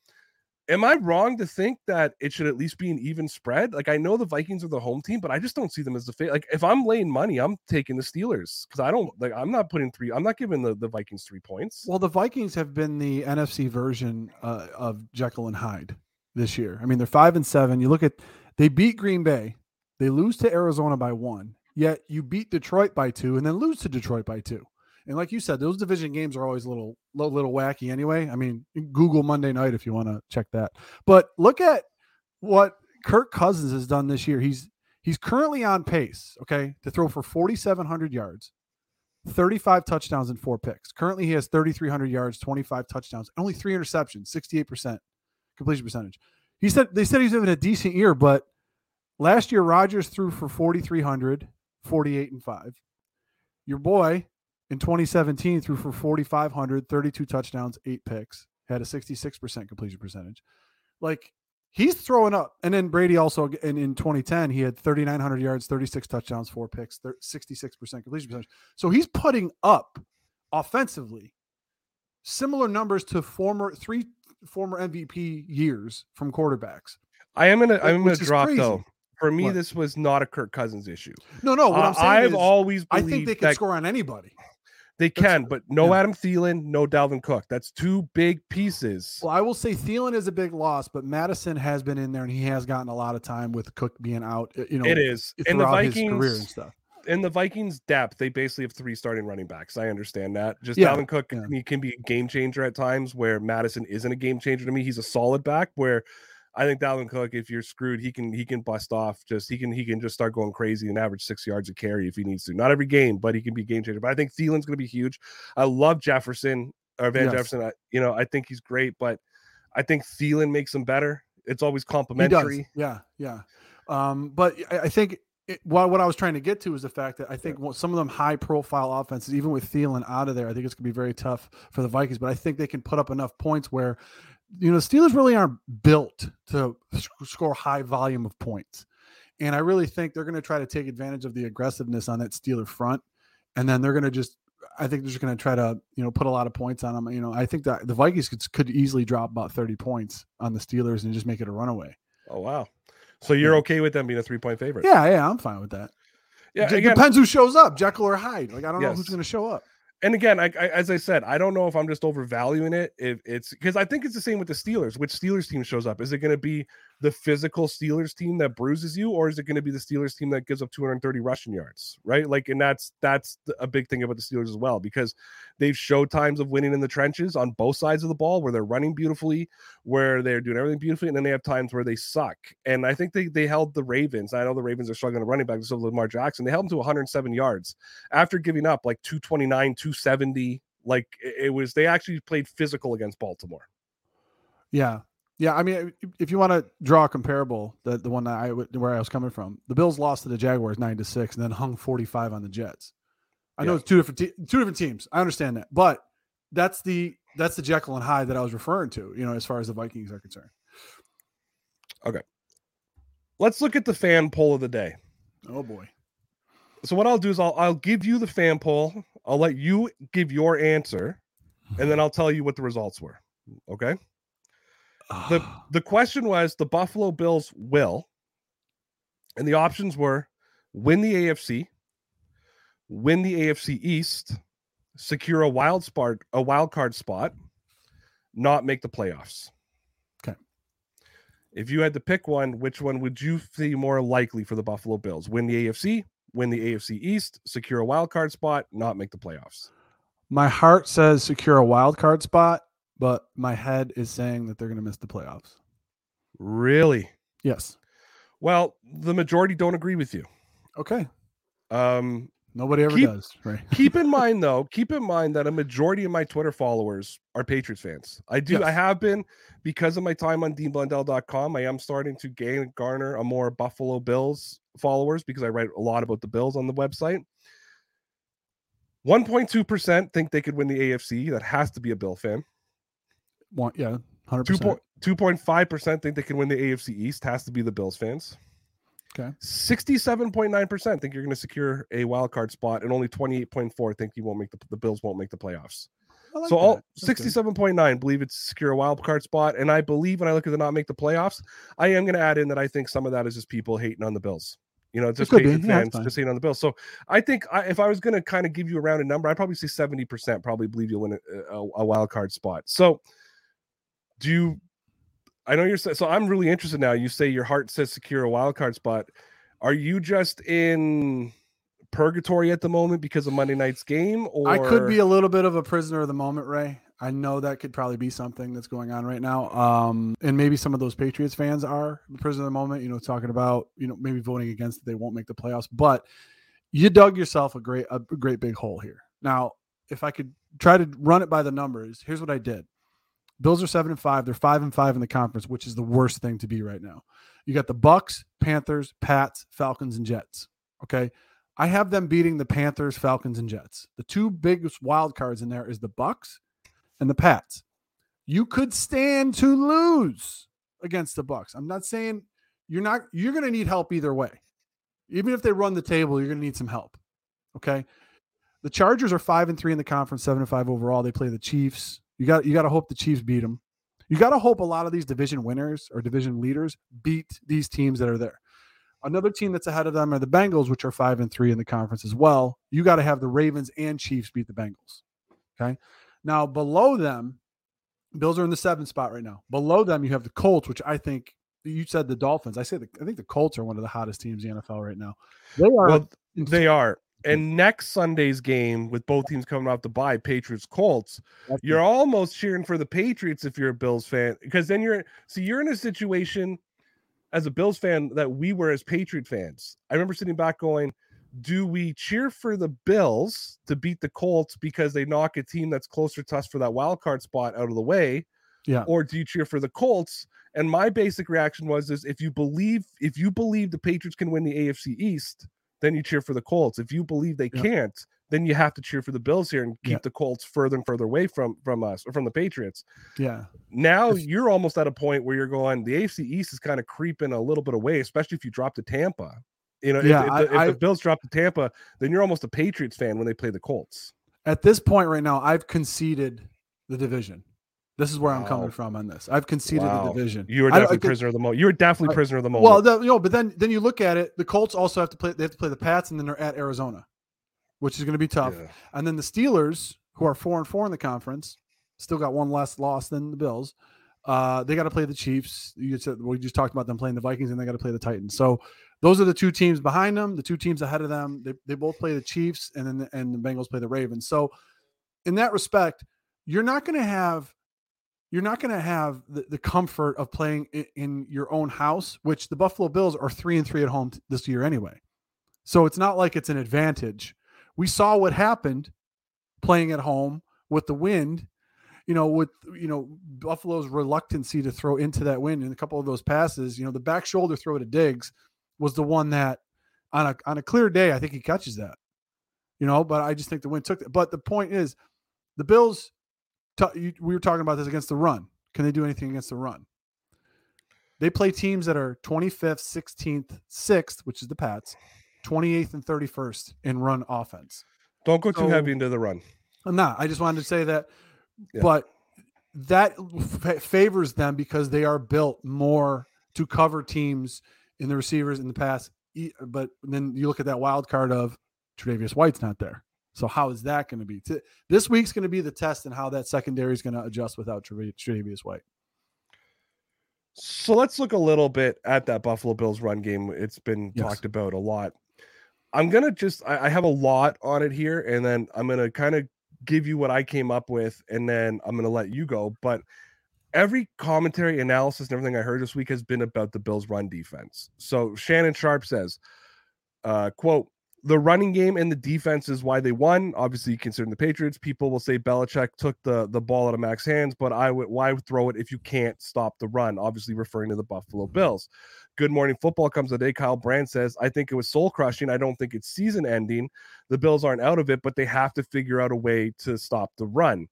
Am I wrong to think that it should at least be an even spread? Like I know the Vikings are the home team, but I just don't see them as the fa- like if I'm laying money, I'm taking the Steelers because I don't like I'm not putting three. I'm not giving the, the Vikings three points. Well, the Vikings have been the NFC version uh, of Jekyll and Hyde this year. I mean, they're five and seven. You look at they beat Green Bay, they lose to Arizona by one. Yet you beat Detroit by two, and then lose to Detroit by two. And like you said, those division games are always a little, little, wacky anyway. I mean, Google Monday night if you want to check that. But look at what Kirk Cousins has done this year. He's he's currently on pace, okay, to throw for 4,700 yards, 35 touchdowns and four picks. Currently, he has 3,300 yards, 25 touchdowns, and only three interceptions, 68% completion percentage. He said they said he's having a decent year, but last year Rodgers threw for 4,300, 48 and five. Your boy in 2017 threw for 4,500, 32 touchdowns, eight picks, had a 66% completion percentage. Like he's throwing up. And then Brady also, and in 2010, he had 3,900 yards, 36 touchdowns, four picks, thir- 66% completion percentage. So he's putting up offensively similar numbers to former three former MVP years from quarterbacks. I am gonna I'm gonna drop crazy. though. For me, What? this was not a Kirk Cousins issue. No, no. What Uh, I'm saying I've is, always I think they can that score on anybody. They can, but no yeah. Adam Thielen, no Dalvin Cook. That's two big pieces. Well, I will say Thielen is a big loss, but Mattison has been in there and he has gotten a lot of time with Cook being out. uh, You know, it is. And the his career and stuff. in the Vikings depth, they basically have three starting running backs. I understand that. Just Yeah, Dalvin Cook yeah. he can be a game changer at times where Mattison isn't a game changer to me. He's a solid back where I think Dalvin Cook, if you're screwed, he can he can bust off. Just he can he can just start going crazy and average six yards a carry if he needs to. Not every game, but he can be a game changer. But I think Thielen's going to be huge. I love Jefferson or Van Yes. Jefferson. I, you know, I think he's great, but I think Thielen makes him better. It's always complimentary. Yeah, yeah. Um, but I, I think it, well, what I was trying to get to is the fact that I think yeah. some of them high profile offenses, even with Thielen out of there, I think it's going to be very tough for the Vikings. But I think they can put up enough points where, you know, Steelers really aren't built to score high volume of points. And I really think they're going to try to take advantage of the aggressiveness on that Steeler front. And then they're going to just, I think they're just going to try to, you know, put a lot of points on them. You know, I think that the Vikings could, could easily drop about 30 points on the Steelers and just make it a runaway. Oh, wow. So you're okay with them being a three point favorite? Yeah, yeah, I'm fine with that. Yeah, it again, depends who shows up, Jekyll or Hyde. Like I don't yes. know who's going to show up and again, I, I, as I said, I don't know if I'm just overvaluing it. If it's because I think it's the same with the Steelers. Which Steelers team shows up? Is it going to be the physical Steelers team that bruises you, or is it going to be the Steelers team that gives up 230 rushing yards? Right, like, and that's that's a big thing about the Steelers as well because they've showed times of winning in the trenches on both sides of the ball where they're running beautifully, where they're doing everything beautifully, and then they have times where they suck. And I think they they held the Ravens. I know the Ravens are struggling to running back, so Lamar Jackson. They held them to 107 yards after giving up like 229, 270. Like it was, they actually played physical against Baltimore. Yeah, yeah. I mean, if you want to draw a comparable, the the one that I where I was coming from, the Bills lost to the Jaguars nine to six, and then hung 45 on the Jets. I yeah. know it's two different te- two different teams. I understand that, but that's the that's the Jekyll and Hyde that I was referring to. You know, as far as the Vikings are concerned. Okay, let's look at the fan poll of the day. Oh boy. So what I'll do is I'll I'll give you the fan poll. I'll let you give your answer, and then I'll tell you what the results were. Okay. The ah. the question was the Buffalo Bills will, and the options were win the AFC, win the AFC East, secure a wild spot, a wild card spot, not make the playoffs. Okay. If you had to pick one, which one would you see more likely for the Buffalo Bills? Win the AFC, win the AFC East, secure a wild card spot, not make the playoffs. My heart says secure a wild card spot, but my head is saying that they're going to miss the playoffs. Really? Yes. Well, the majority don't agree with you. Okay. Um, Nobody ever keep, does, right? keep in mind though, keep in mind that a majority of my Twitter followers are Patriots fans. I do, yes. I have been because of my time on deanblundell.com. I am starting to gain garner a more Buffalo Bills followers because I write a lot about the Bills on the website. 1.2% think they could win the AFC. That has to be a Bill fan. One, yeah, 100%. 2.5% think they can win the AFC East. Has to be the Bills fans. Okay. 67.9% think you're going to secure a wild card spot, and only 28.4 think you won't make the, the Bills won't make the playoffs. Like so all 67.9 believe it's secure a wild card spot. And I believe when I look at the not make the playoffs, I am going to add in that I think some of that is just people hating on the Bills. You know, just hating fans just hating on the Bills. So I think I, if I was going to kind of give you a rounded number, I'd probably say 70% probably believe you'll win a, a, a wild card spot. So do you I know you're so I'm really interested now. You say your heart says secure a wild card spot. Are you just in purgatory at the moment because of Monday night's game? Or I could be a little bit of a prisoner of the moment, Ray. I know that could probably be something that's going on right now. Um, and maybe some of those Patriots fans are prisoner of the moment, you know, talking about, you know, maybe voting against it, they won't make the playoffs. But you dug yourself a great a great big hole here. Now, if I could try to run it by the numbers, here's what I did. Bills are seven and five. They're five and five in the conference, which is the worst thing to be right now. You got the Bucs, Panthers, Pats, Falcons, and Jets. Okay. I have them beating the Panthers, Falcons, and Jets. The two biggest wild cards in there is the Bucs and the Pats. You could stand to lose against the Bucs. I'm not saying you're not you're going to need help either way. Even if they run the table, you're going to need some help. Okay? The Chargers are 5 and 3 in the conference, 7 and 5 overall. They play the Chiefs, you got you got to hope the Chiefs beat them. You got to hope a lot of these division winners or division leaders beat these teams that are there. Another team that's ahead of them are the Bengals, which are five and three in the conference as well. You got to have the Ravens and Chiefs beat the Bengals. Okay. Now below them, Bills are in the seventh spot right now. Below them, you have the Colts, which I think you said the Dolphins. I say the, I think the Colts are one of the hottest teams in the NFL right now. They are. Well, they are. And next Sunday's game, with both teams coming off the bye, Patriots Colts, you're almost cheering for the Patriots if you're a Bills fan, because then you're see you're in a situation as a Bills fan that we were as Patriot fans. I remember sitting back going, "Do we cheer for the Bills to beat the Colts because they knock a team that's closer to us for that wild card spot out of the way, yeah, or do you cheer for the Colts? And my basic reaction was is if you believe if you believe the Patriots can win the AFC East, then you cheer for the Colts. If you believe they Yep. can't, then you have to cheer for the Bills here and keep Yeah. the Colts further and further away from from us or from the Patriots. Yeah. Now If- you're almost at a point where you're going, the AFC East is kind of creeping a little bit away, especially if you drop to Tampa. You know, if- Yeah, if, I- the, if I- the Bills drop to Tampa, then you're almost a Patriots fan when they play the Colts. At this point right now, I've conceded the division. This is where I'm coming from on this. I've conceded Wow. the division. You were definitely prisoner of the moment. You were definitely I- prisoner of the moment. Well, the, you know, but then then you look at it. The Colts also have to play. They have to play the Pats, and then they're at Arizona, which is going to be tough. Yeah. And then the Steelers, who are four and four in the conference, still got one less loss than the Bills. Uh, they got to play the Chiefs. You said we just talked about them playing the Vikings, and they got to play the Titans. So those are the two teams behind them. The two teams ahead of them, they, they both play the Chiefs, and then the, and the Bengals play the Ravens. So in that respect, you're not going to have you're not going to have the, the comfort of playing in, in your own house, which the Buffalo Bills are three and three at home t- this year anyway. So it's not like it's an advantage. We saw what happened playing at home with the wind, you know, with you know Buffalo's reluctancy to throw into that wind and a couple of those passes, you know, the back shoulder throw to Diggs was the one that on a on a clear day, I think he catches that. You know, but I just think the wind took it. But the point is, the Bills. We were talking about this against the run. Can they do anything against the run? They play teams that are 25th, 16th, 6th, which is the Pats, 28th and 31st in run offense. Don't go too So- heavy into the run. I'm not. I just wanted to say that, Yeah. but that fa- favors them because they are built more to cover teams in the receivers in the pass. E- But then you look at that wild card of Tre'Davious White's not there. So how is that going to be? This week's going to be the test and how that secondary is going to adjust without Tre'Dav- Tre'Davious White. So let's look a little bit at that Buffalo Bills run game. It's been Yes. talked about a lot. I'm gonna just I, I have a lot on it here, and then I'm gonna kind of give you what I came up with, and then I'm gonna let you go. But every commentary, analysis, and everything I heard this week has been about the Bills' run defense. So Shannon Sharpe says, uh, "quote The running game and the defense is why they won. Obviously, considering the Patriots, people will say Belichick took the the ball out of Mac's hands, but I would why throw it if you can't stop the run? Obviously, referring to the Buffalo mm-hmm. Bills." Good Morning Football comes today. Kyle Brandt says, I think it was soul crushing. I don't think it's season ending. The Bills aren't out of it, but they have to figure out a way to stop the run.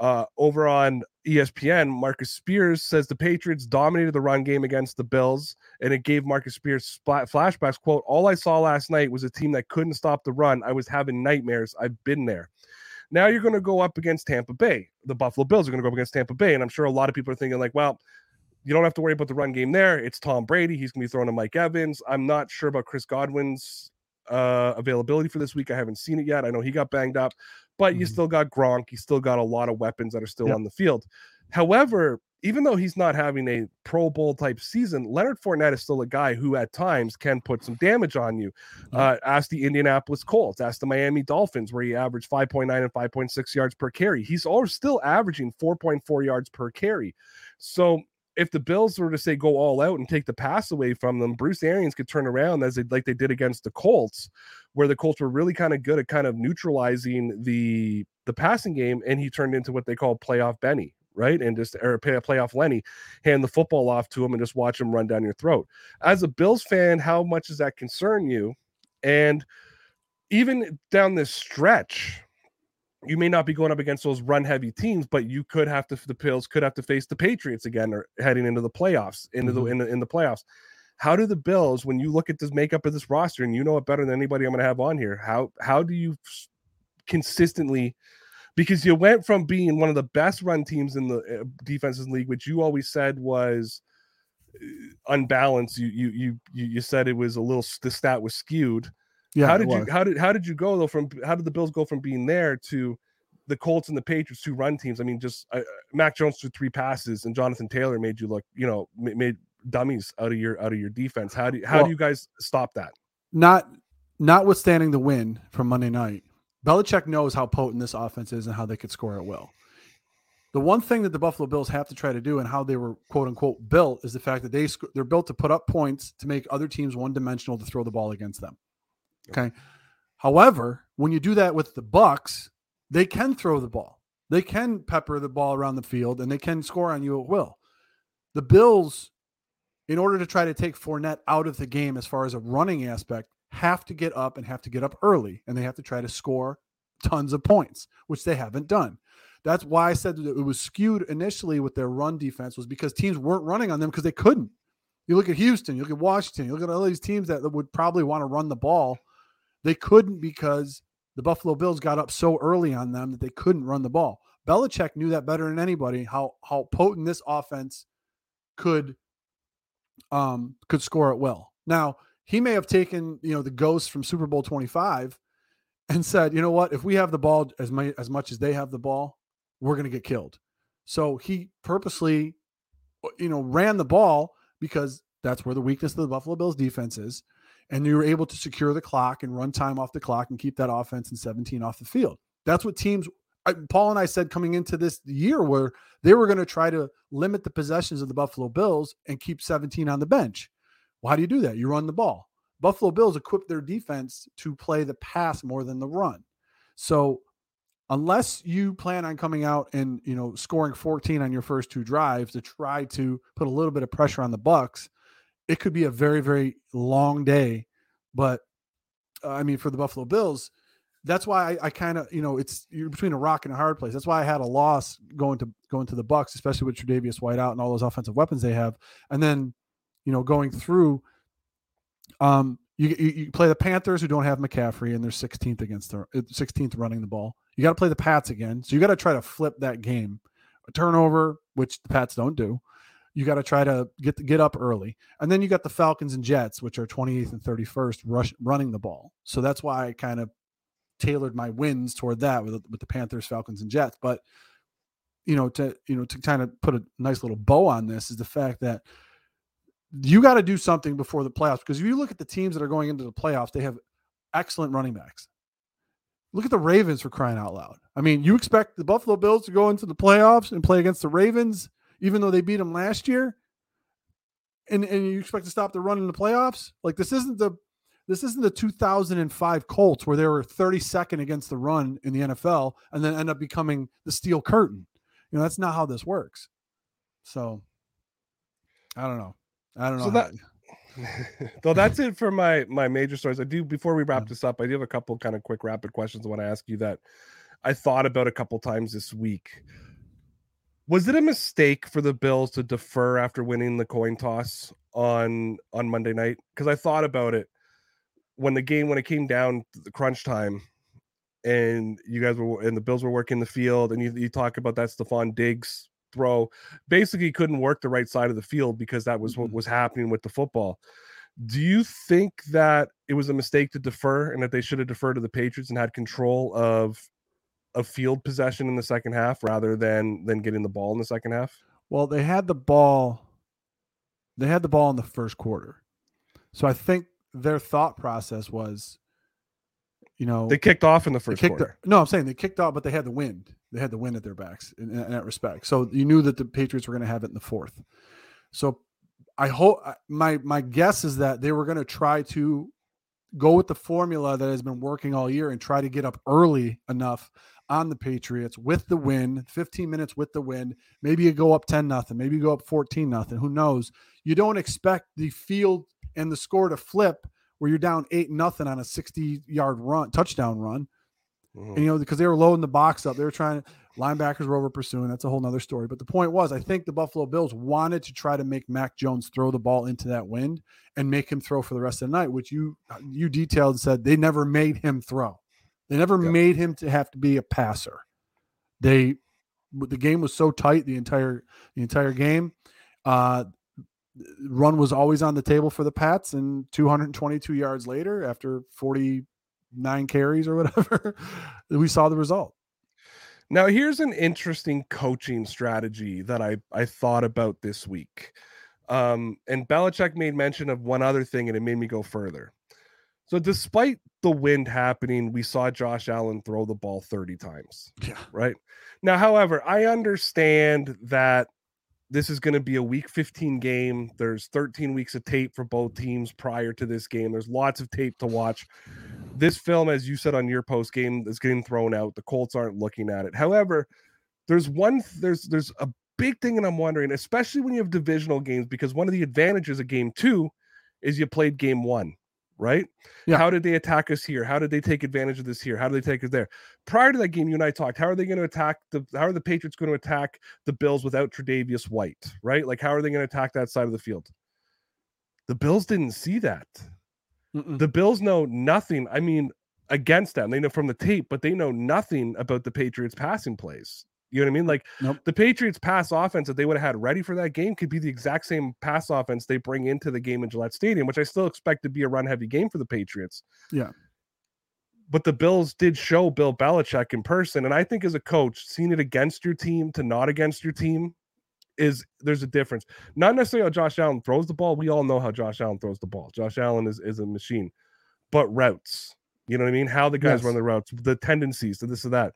Uh, over on ESPN, Marcus Spears says the Patriots dominated the run game against the Bills, and it gave Marcus Spears splat flashbacks. "Quote: All I saw last night was a team that couldn't stop the run. I was having nightmares. I've been there." Now you're going to go up against Tampa Bay. The Buffalo Bills are going to go up against Tampa Bay, and I'm sure a lot of people are thinking like, "Well, you don't have to worry about the run game there. It's Tom Brady. He's going to be throwing to Mike Evans. I'm not sure about Chris Godwin's uh, availability for this week. I haven't seen it yet. I know he got banged up, but you Mhm. still got Gronk. You still got a lot of weapons that are still Yep. on the field. However, even though he's not having a Pro Bowl type season, Leonard Fournette is still a guy who at times can put some damage on you. Uh, ask the Indianapolis Colts, ask the Miami Dolphins, where he averaged 5.9 and 5.6 yards per carry. He's all still averaging 4.4 yards per carry. So if the Bills were to say go all out and take the pass away from them, Bruce Arians could turn around as they like they did against the Colts, where the Colts were really kind of good at kind of neutralizing the the passing game, and he turned into what they call playoff Benny, right? And just or play playoff Lenny, hand the football off to him and just watch him run down your throat. As a Bills fan, how much does that concern you? And even down this stretch, you may not be going up against those run heavy teams, but you could have to the Bills could have to face the Patriots again or heading into the playoffs, into the in the in the playoffs. How do the Bills, when you look at this makeup of this roster, and you know it better than anybody I'm going to have on here, how how do you consistently? Because you went from being one of the best run teams in the uh, defenses league, which you always said was uh, unbalanced. You you you you said it was a little the stat was skewed Yeah. how did you how did how did you go though from how did the Bills go from being there to the Colts and the Patriots two run teams? I mean, just uh, Mac Jones threw three passes and Jonathan Taylor made you look you know made dummies out of your out of your defense. How do you, how Well- do you guys stop that? not notwithstanding the win from Monday night, Belichick knows how potent this offense is and how they could score at will. The one thing that the Buffalo Bills have to try to do and how they were quote unquote built is the fact that they they're built to put up points to make other teams one dimensional to throw the ball against them. Okay. However, when you do that with the Bucs, they can throw the ball. They can pepper the ball around the field and they can score on you at will. the Bills, in order to try to take Fournette out of the game as far as a running aspect, have to get up and have to get up early, and they have to try to score tons of points, which they haven't done. That's why I said it was skewed initially with their run defense was because teams weren't running on them because they couldn't. You look at Houston, you look at Washington, you look at all these teams that would probably want to run the ball. They couldn't because the Buffalo Bills got up so early on them that they couldn't run the ball. Belichick knew that better than anybody how how potent this offense could um could score at will. Now, he may have taken, you know, the ghost from Super Bowl 25 and said, "You know what? If we have the ball as much as much as they have the ball, we're going to get killed." So he purposely you know, ran the ball because that's where the weakness of the Buffalo Bills defense is. And you were able to secure the clock and run time off the clock and keep that offense in 17 off the field. That's what teams, Paul and I said coming into this year, where they were going to try to limit the possessions of the Buffalo Bills and keep 17 on the bench. Well, how do you do that? You run the ball. Buffalo Bills equip their defense to play the pass more than the run. So unless you plan on coming out and you know scoring 14 on your first two drives to try to put a little bit of pressure on the bucs it could be a very very long day but uh, i mean for the buffalo bills that's why i, I kind of you know it's you're between a rock and a hard place that's why i had a loss going to going to the bucs especially with Tre'Davious White out and all those offensive weapons they have and then you know going through um you, you, play the Panthers who don't have McCaffrey and they're 16th against the 16th running the ball. You got to play the Pats again. So you got to try to flip that game. A turnover, which the Pats don't do. You got to try to get get up early. And then you got the Falcons and Jets, which are 28th and 31st rush, running the ball. So that's why I kind of tailored my wins toward that with, with the Panthers, Falcons, and Jets. But you know, to you know, to kind of put a nice little bow on this is the fact that you got to do something before the playoffs because if you look at the teams that are going into the playoffs, they have excellent running backs. Look at the Ravens for crying out loud. I mean, you expect the Buffalo Bills to go into the playoffs and play against the Ravens, even though they beat them last year, and and you expect to stop the run in the playoffs? Like this isn't the this isn't the 2005 Colts where they were 32nd against the run in the NFL and then end up becoming the steel curtain. You know, that's not how this works. So I don't know. I don't know. So that, so that's it for my my major stories. I do before we wrap this up, I do have a couple kind of quick rapid questions I want to ask you that I thought about a couple times this week. Was it a mistake for the Bills to defer after winning the coin toss on on Monday night? Because I thought about it when the game when it came down to the crunch time and you guys were and the Bills were working the field and you, you talk about that Stefon Diggs throw basically couldn't work the right side of the field because that was what mm-hmm. was happening with the football. Do you think that it was a mistake to defer and that they should have deferred to the Patriots and had control of of field possession in the second half rather than than getting the ball in the second half? Well, they had the ball they had the ball in the first quarter. So I think their thought process was you know they kicked off in the first quarter. no, I'm saying they kicked off, but they had the wind. They had the wind at their backs in, in that respect. So you knew that the Patriots were going to have it in the fourth. So I hope my my guess is that they were going to try to go with the formula that has been working all year and try to get up early enough on the Patriots with the win, 15 minutes with the win. Maybe you go up 10 nothing, maybe you go up 14 nothing. Who knows? You don't expect the field and the score to flip where you're down 8 nothing on a 60 yard run, touchdown run. Mm-hmm. And, you know, because they were loading the box up, they were trying to linebackers were over pursuing. That's a whole nother story. But the point was, I think the Buffalo Bills wanted to try to make Mac Jones throw the ball into that wind and make him throw for the rest of the night, which you you detailed and said they never made him throw. They never yep. made him to have to be a passer. They the game was so tight the entire the entire game. Uh, run was always on the table for the Pats, and 222 yards later, after 49 carries or whatever, we saw the result. Now, here's an interesting coaching strategy that I, I thought about this week. Um, and Belichick made mention of one other thing, and it made me go further. So, despite the wind happening, we saw Josh Allen throw the ball 30 times. Yeah. Right. Now, however, I understand that this is going to be a week 15 game. There's 13 weeks of tape for both teams prior to this game. There's lots of tape to watch this film, as you said on your post game, is getting thrown out. The Colts aren't looking at it. However, there's one there's there's a big thing, and I'm wondering, especially when you have divisional games, because one of the advantages of game two is you played game one, right? Yeah. How did they attack us here? How did they take advantage of this here? How did they take us there? Prior to that game, you and I talked. How are they going to attack the? How are the Patriots going to attack the Bills without Tre'Davious White? Right? Like, how are they going to attack that side of the field? The Bills didn't see that. Mm-mm. The Bills know nothing. I mean, against them, they know from the tape, but they know nothing about the Patriots passing plays. You know what I mean? Like Nope. the Patriots pass offense that they would have had ready for that game could be the exact same pass offense they bring into the game in Gillette Stadium, which I still expect to be a run heavy game for the Patriots. Yeah. But the Bills did show Bill Belichick in person. And I think as a coach, seeing it against your team to not against your team is there's a difference. Not necessarily how Josh Allen throws the ball. We all know how Josh Allen throws the ball. Josh Allen is, is a machine, but routes. You know what I mean? How the guys Yes. run the routes, the tendencies to this or that.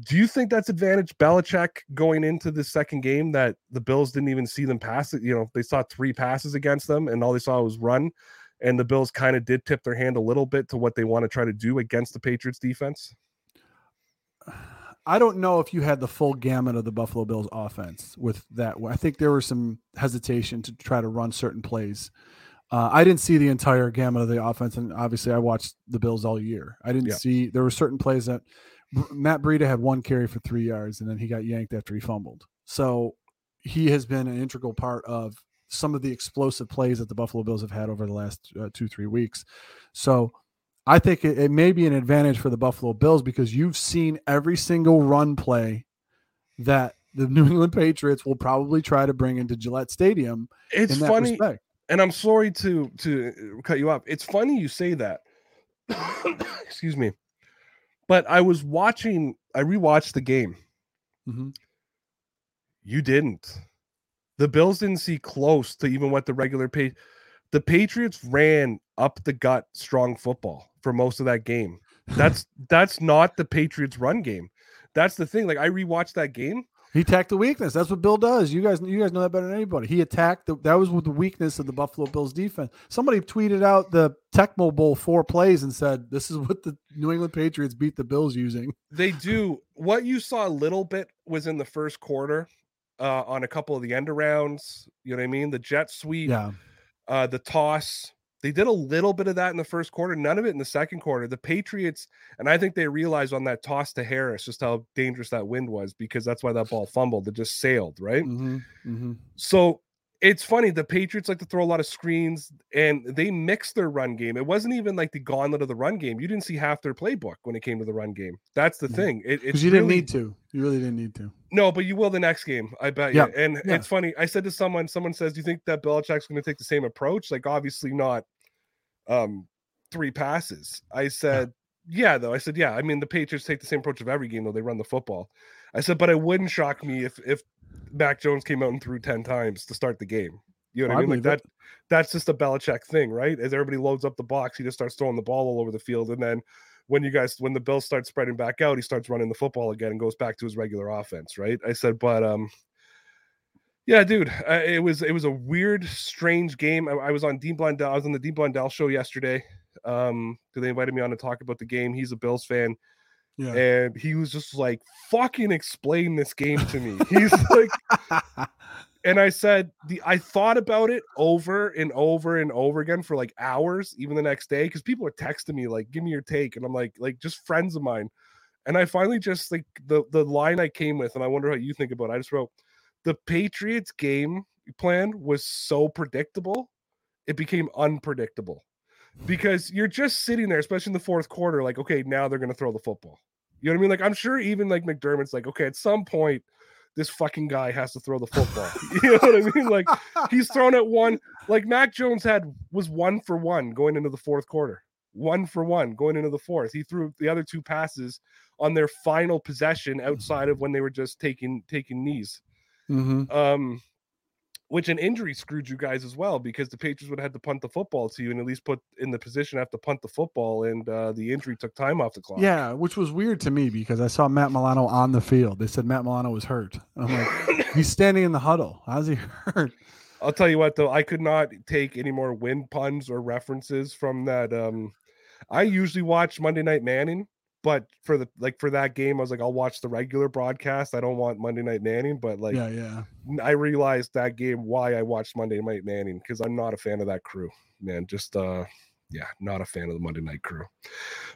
Do you think that's advantage Belichick going into the second game that the Bills didn't even see them pass it? You know, they saw three passes against them and all they saw was run. And the Bills kind of did tip their hand a little bit to what they want to try to do against the Patriots defense. I don't know if you had the full gamut of the Buffalo Bills offense with that. I think there was some hesitation to try to run certain plays. Uh, I didn't see the entire gamut of the offense, and obviously, I watched the Bills all year. I didn't Yeah. see there were certain plays that Matt Breida had one carry for three yards, and then he got yanked after he fumbled. So he has been an integral part of some of the explosive plays that the Buffalo Bills have had over the last uh, two three weeks. So I think it, it may be an advantage for the Buffalo Bills because you've seen every single run play that the New England Patriots will probably try to bring into Gillette Stadium. It's funny. respect. and I'm sorry to to cut you off. It's funny you say that. Excuse me. But I was watching, I rewatched the game. Mhm. You didn't. The Bills didn't see close to even what the regular pay. The Patriots ran up the gut strong football for most of that game. That's that's not the Patriots run game. That's the thing. Like I rewatched that game. He attacked the weakness. That's what Bill does. You guys, you guys know that better than anybody. He attacked the, that was with the weakness of the Buffalo Bills defense. Somebody tweeted out the Tecmo Bowl four plays and said, "This is what the New England Patriots beat the Bills using." They do. What you saw a little bit was in the first quarter uh, on a couple of the end arounds. You know what I mean? The jet sweep, Yeah, uh, the toss. They did a little bit of that in the first quarter, none of it in the second quarter. The Patriots, and I think they realized on that toss to Harris just how dangerous that wind was because that's why that ball fumbled. It just sailed, right? hmm hmm So it's funny. The Patriots like to throw a lot of screens and they mixed their run game. It wasn't even like the gauntlet of the run game. You didn't see half their playbook when it came to the run game. That's the Mhm. thing. It, because you didn't need to. You really didn't need to. no, but you will the next game. I bet Yeah, you. And yeah. it's funny. I said to someone, someone says, Do you think that Belichick's going to take the same approach? Like, obviously not um three passes. I said, yeah. though. I said, Yeah. I mean, the Patriots take the same approach of every game, though they run the football. I said, but it wouldn't shock me if if Mac Jones came out and threw 10 times to start the game. You know what I I mean? Like believe that that's just a Belichick thing, right? As everybody loads up the box, he just starts throwing the ball all over the field. And then when you guys when the Bills start spreading back out, he starts running the football again and goes back to his regular offense, right? I said, but um yeah, dude, uh, it was it was a weird, strange game. I, I was on Dean Blundell. I was on the Dean Blundell show yesterday. Um, because they invited me on to talk about the game. He's a Bills fan, Yeah. and he was just like, "Fucking explain this game to me." He's like, and I said, the I thought about it over and over and over again for like hours, even the next day, because people are texting me like, "Give me your take," and I'm like, like just friends of mine. And I finally just like the the line I came with, and I wonder how you think about. it. I just wrote, "The Patriots game plan was so predictable, it became unpredictable." Because you're just sitting there, especially in the fourth quarter, like, okay, now they're gonna throw the football. You know what I mean? Like, I'm sure even like McDermott's like, okay, at some point, this fucking guy has to throw the football. you know what I mean? Like he's thrown at one. Like Mac Jones had was one for one going into the fourth quarter. One for one going into the fourth. He threw the other two passes on their final possession mm-hmm. outside of when they were just taking taking knees. Hmm Um which an injury screwed you guys as well because the Patriots would have had to punt the football to you and at least put in the position to have to punt the football and uh, the injury took time off the clock. Yeah, which was weird to me because I saw Matt Milano on the field. They said Matt Milano was hurt. I'm like, he's standing in the huddle. How's he hurt? I'll tell you what though, I could not take any more wind puns or references from that. Um, I usually watch Monday Night Manning, but for the like for that game, I was like, I'll watch the regular broadcast. I don't want Monday Night Manning, but like, yeah, yeah. I realized that game why I watched Monday Night Manning because I'm not a fan of that crew, man. Just uh, yeah, not a fan of the Monday Night Crew.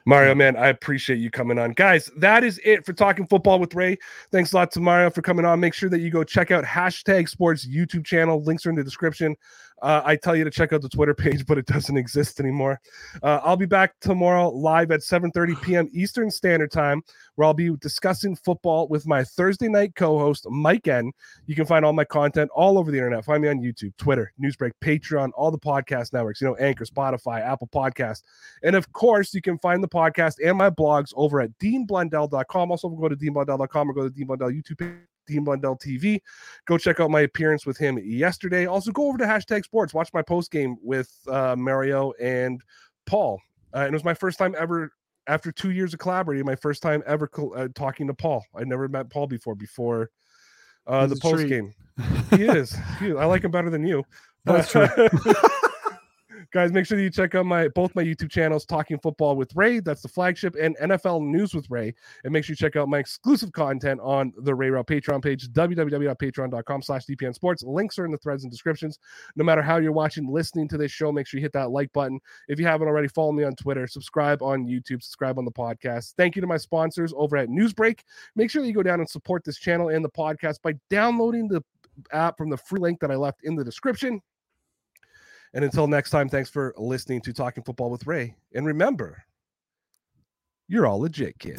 Mario, man, I appreciate you coming on. Guys, that is it for Talking Football with Ray. Thanks a lot to Mario for coming on. Make sure that you go check out hashtag sports YouTube channel. Links are in the description. Uh, I tell you to check out the Twitter page, but it doesn't exist anymore. Uh, I'll be back tomorrow live at 7:30 p.m. Eastern Standard Time, where I'll be discussing football with my Thursday night co-host Mike N. You can find all my content all over the internet. Find me on YouTube, Twitter, Newsbreak, Patreon, all the podcast networks. You know, Anchor, Spotify, Apple Podcast, and of course, you can find the podcast and my blogs over at deanblundell.com. Also, go to deanblundell.com or go to Blundell YouTube page. Dean Blundell TV. Go check out my appearance with him yesterday. Also, go over to hashtag sports. Watch my post game with uh, Mario and Paul. Uh, and it was my first time ever after two years of collaborating. My first time ever co- uh, talking to Paul. I never met Paul before. Before uh, the post treat. game, he is. He. I like him better than you. That's true. Guys, make sure that you check out my both my YouTube channels, Talking Football with Ray, that's the flagship, and NFL News with Ray. And make sure you check out my exclusive content on the Ray Rauth Patreon page, www.patreon.com slash DPN Sports. Links are in the threads and descriptions. No matter how you're watching, listening to this show, make sure you hit that like button. If you haven't already, follow me on Twitter, subscribe on YouTube, subscribe on the podcast. Thank you to my sponsors over at Newsbreak. Make sure that you go down and support this channel and the podcast by downloading the app from the free link that I left in the description. And until next time, thanks for listening to Talking Football with Ray. And remember, you're all legit, kid.